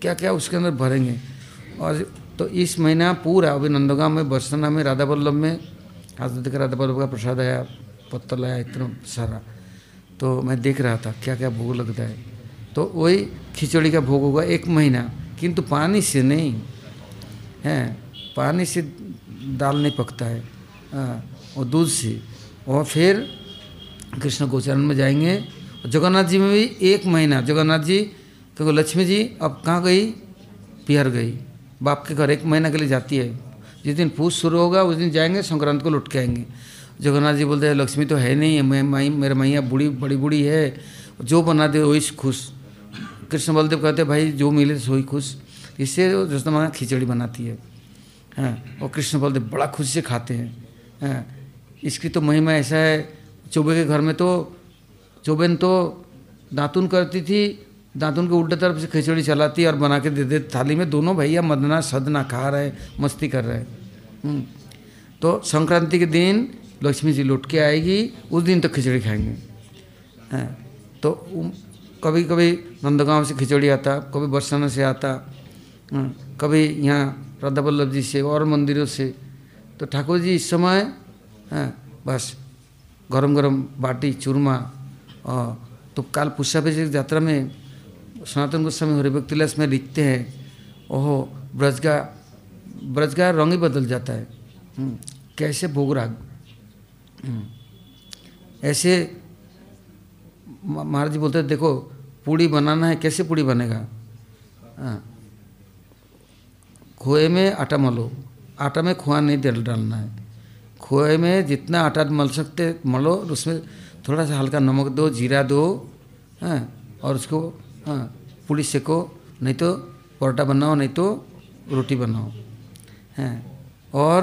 क्या क्या उसके अंदर भरेंगे। और तो इस महीना पूरा अभी नंदगांव में बरसना में राधा वल्लभ में आज देख राधा वल्लभ का प्रसाद आया पत्तल आया इतना सारा। तो मैं देख रहा था क्या क्या भोग लगता है। तो वही खिचड़ी का भोग होगा एक महीना किंतु पानी से नहीं है पानी से दाल नहीं पकता है हाँ, और दूध से। और फिर कृष्ण गोचरण में जाएँगे जगन्नाथ जी में भी एक महीना जगन्नाथ जी क्योंकि लक्ष्मी जी अब कहाँ गई? पिहर गई। बाप के घर एक महीना के लिए जाती है। जिस दिन पूछ शुरू होगा, उस दिन जाएँगे, संक्रांत को लुट के आएँगे। जगन्नाथ जी बोलते हैं, लक्ष्मी तो है नहीं है मैं माई मेरा मैया बूढ़ी, बड़ी बूढ़ी है, जो बना दे वही खुश। कृष्ण बलदेव कहते भाई, जो मिले वही खुश। इससे जसना खिचड़ी बनाती है। हाँ और कृष्ण बलदेव बड़ा खुशी से खाते हैं। हाँ इसकी तो महिमा ऐसा है, चौबे के घर में तो चौबेन तो दातुन करती थी दातुन के उल्टे तरफ़ से खिचड़ी चलाती और बना के दे दे थाली में, दोनों भैया मदना, सदना खा रहे मस्ती कर रहे हम्म। तो संक्रांति के दिन लक्ष्मी जी लौट के आएगी, उस दिन तो खिचड़ी खाएँगे। तो कभी कभी नंदगांव से खिचड़ी आता, कभी बरसाना से आता कभी यहाँ राधा वल्लभ जी से, और मंदिरों से। तो ठाकुर जी इस समय बस गरम गरम बाटी, चूरमा तो काल पुष्पाभिषेक यात्रा में सनातन गोस्वामी हरिभक्तिलास में लिखते हैं ओह ब्रज का ब्रज का रंग ही बदल जाता है। हम्म, कैसे भोगराग? हम्म, ऐसे महाराज जी बोलते हैं देखो पूड़ी बनाना है कैसे पूड़ी बनेगा? हाँ। खोए में आटा मलो आटा में खोआ नहीं डल डालना है। खोए में जितना आटा मल सकते मलो उसमें थोड़ा सा हल्का नमक दो जीरा दो हाँ और उसको हाँ पूड़ी सेको नहीं तो परोठा बनाओ नहीं तो रोटी बनाओ। हैं और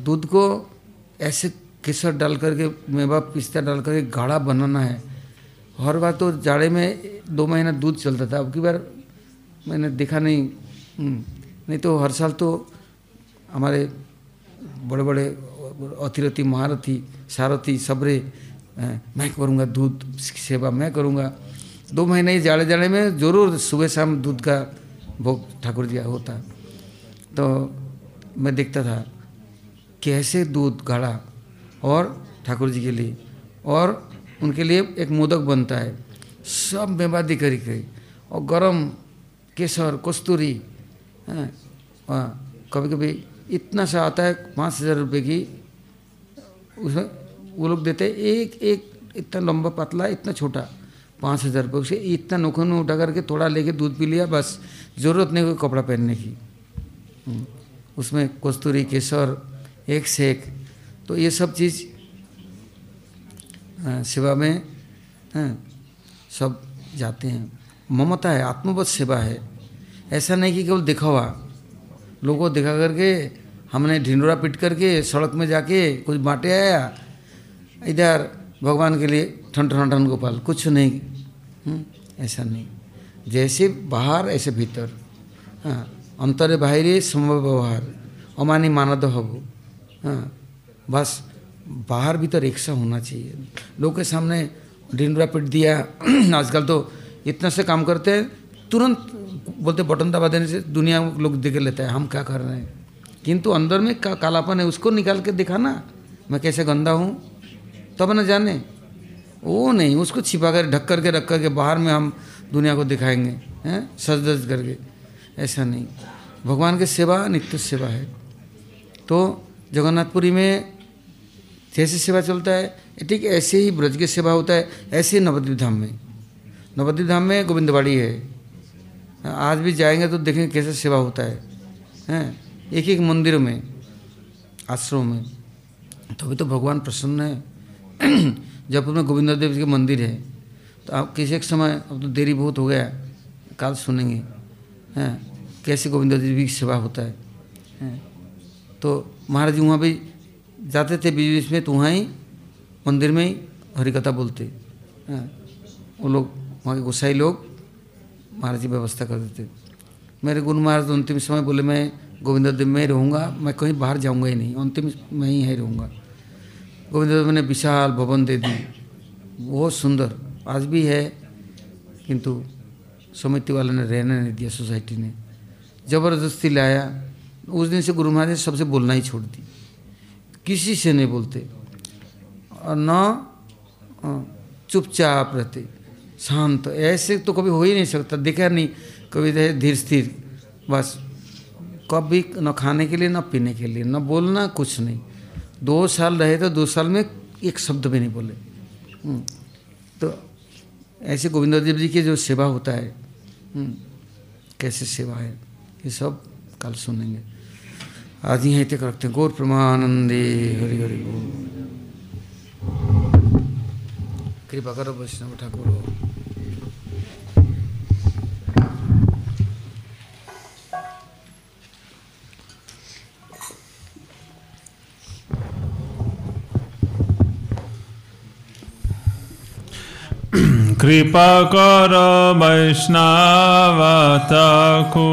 दूध को ऐसे केसर डाल करके मेवा पिस्ता डाल करके गाढ़ा बनाना है। हर बार तो जाड़े में दो महीना दूध चलता था अब की बार मैंने देखा नहीं। हम्म, नहीं तो हर साल तो हमारे बड़े बड़े अतिरथी महारथी सारथी सबरे मैं करूँगा दूध सेवा मैं करूँगा। दो महीने ही जाड़े जाड़े में ज़रूर सुबह शाम दूध का भोग ठाकुर जी होता। तो मैं देखता था, कैसे दूध गाढ़ा और ठाकुर जी के लिए और उनके लिए एक मोदक बनता है। सब बेबादी करी करी। और गरम केसर, कस्तूरी हाँ कभी कभी इतना सा आता है, पाँच हज़ार रुपये की उसमें वो लोग देते एक एक, इतना लंबा, पतला, इतना छोटा। पाँच हज़ार रुपये उसे इतना नोखन में उठा करके थोड़ा लेके दूध पी लिया बस। ज़रूरत नहीं कोई कपड़ा पहनने की। हम्म, उसमें कस्तूरी केसर एक से एक तो ये सब चीज़ सेवा में सब जाते हैं। ममता है आत्मबोध सेवा है। ऐसा नहीं कि केवल दिखावा। लोगों को दिखा करके हमने ढिंडोरा पिट करके सड़क में जाके कुछ बांटे आया इधर भगवान के लिए ठन ठन ठन गोपाल कुछ नहीं। हम्म, ऐसा नहीं। जैसे बाहर ऐसे भीतर। हाँ अंतरे बाहरी संभव व्यवहार। अमानी मानद हब हाँ बस बाहर भीतर एक सा होना चाहिए। लोग के सामने डिंडरा पिट दिया। आजकल तो इतना से काम करते हैं तुरंत बोलते बटन दबा देने से दुनिया लोग देख लेता है हम क्या कर रहे हैं? किंतु अंदर में का कालापन है उसको निकाल के दिखाना। मैं कैसे गंदा हूँ? तब न जाने। वो नहीं, उसको छिपा कर ढक करके रख करके बाहर में हम दुनिया को दिखाएँगे, हैं? सज दज करके। ऐसा नहीं। भगवान की सेवा, नित्य सेवा है। तो जगन्नाथपुरी में जैसे सेवा चलता है, ठीक ऐसे ही ब्रज की सेवा होता है, ऐसे ही नवद्वीप धाम में। नवद्वीप धाम में गोविंदवाड़ी है। आज भी जाएँगे तो देखेंगे कैसे सेवा होता है, हैं? एक एक मंदिर में, आश्रम में। तभी तो तो भगवान प्रसन्न है। जयपुर में गोविंद देव जी के मंदिर है तो आप किसी एक समय अब तो देरी बहुत हो गया काल सुनेंगे, हैं, कैसे गोविंद देव जी की सेवा होता है तो महाराज जी वहाँ भी जाते थे, बीच बीच में तो वहाँ ही मंदिर में ही हरिकथा बोलते, हैं। वो लोग, वहाँ के गुस्साई लोग महाराज जी व्यवस्था कर देते। मेरे गुरु महाराज अंतिम समय बोले, मैं गोविंद देव में ही रहूँगा, मैं कहीं बाहर जाऊँगा ही नहीं, अंतिम मैं ही रहूँगा। गोविंद देव ने विशाल भवन दे दी। बहुत सुंदर। आज भी है, किंतु समिति वाले ने रहने नहीं दिया सोसाइटी ने। ज़बरदस्ती लाया। उस दिन से गुरु महाराज ने सबसे बोलना ही छोड़ दी किसी से नहीं बोलते। और न चुपचाप रहते। शांत। ऐसे तो कभी हो ही नहीं सकता। देखा नहीं। कभी धीर स्थिर। बस। कभी न खाने के लिए, न पीने के लिए। न बोलना कुछ नहीं। दो साल रहे तो दो साल में एक शब्द भी नहीं बोले। हम्म, तो ऐसे गोविंद देव जी की जो सेवा होता है हम्म, कैसे सेवा है ये सब कल सुनेंगे। आज यहीं तक रखते हैं। गौर प्रमानंदे हरि हरि कृपा करो वैष्णव ठाकुर। कृपा कर वैष्णवता को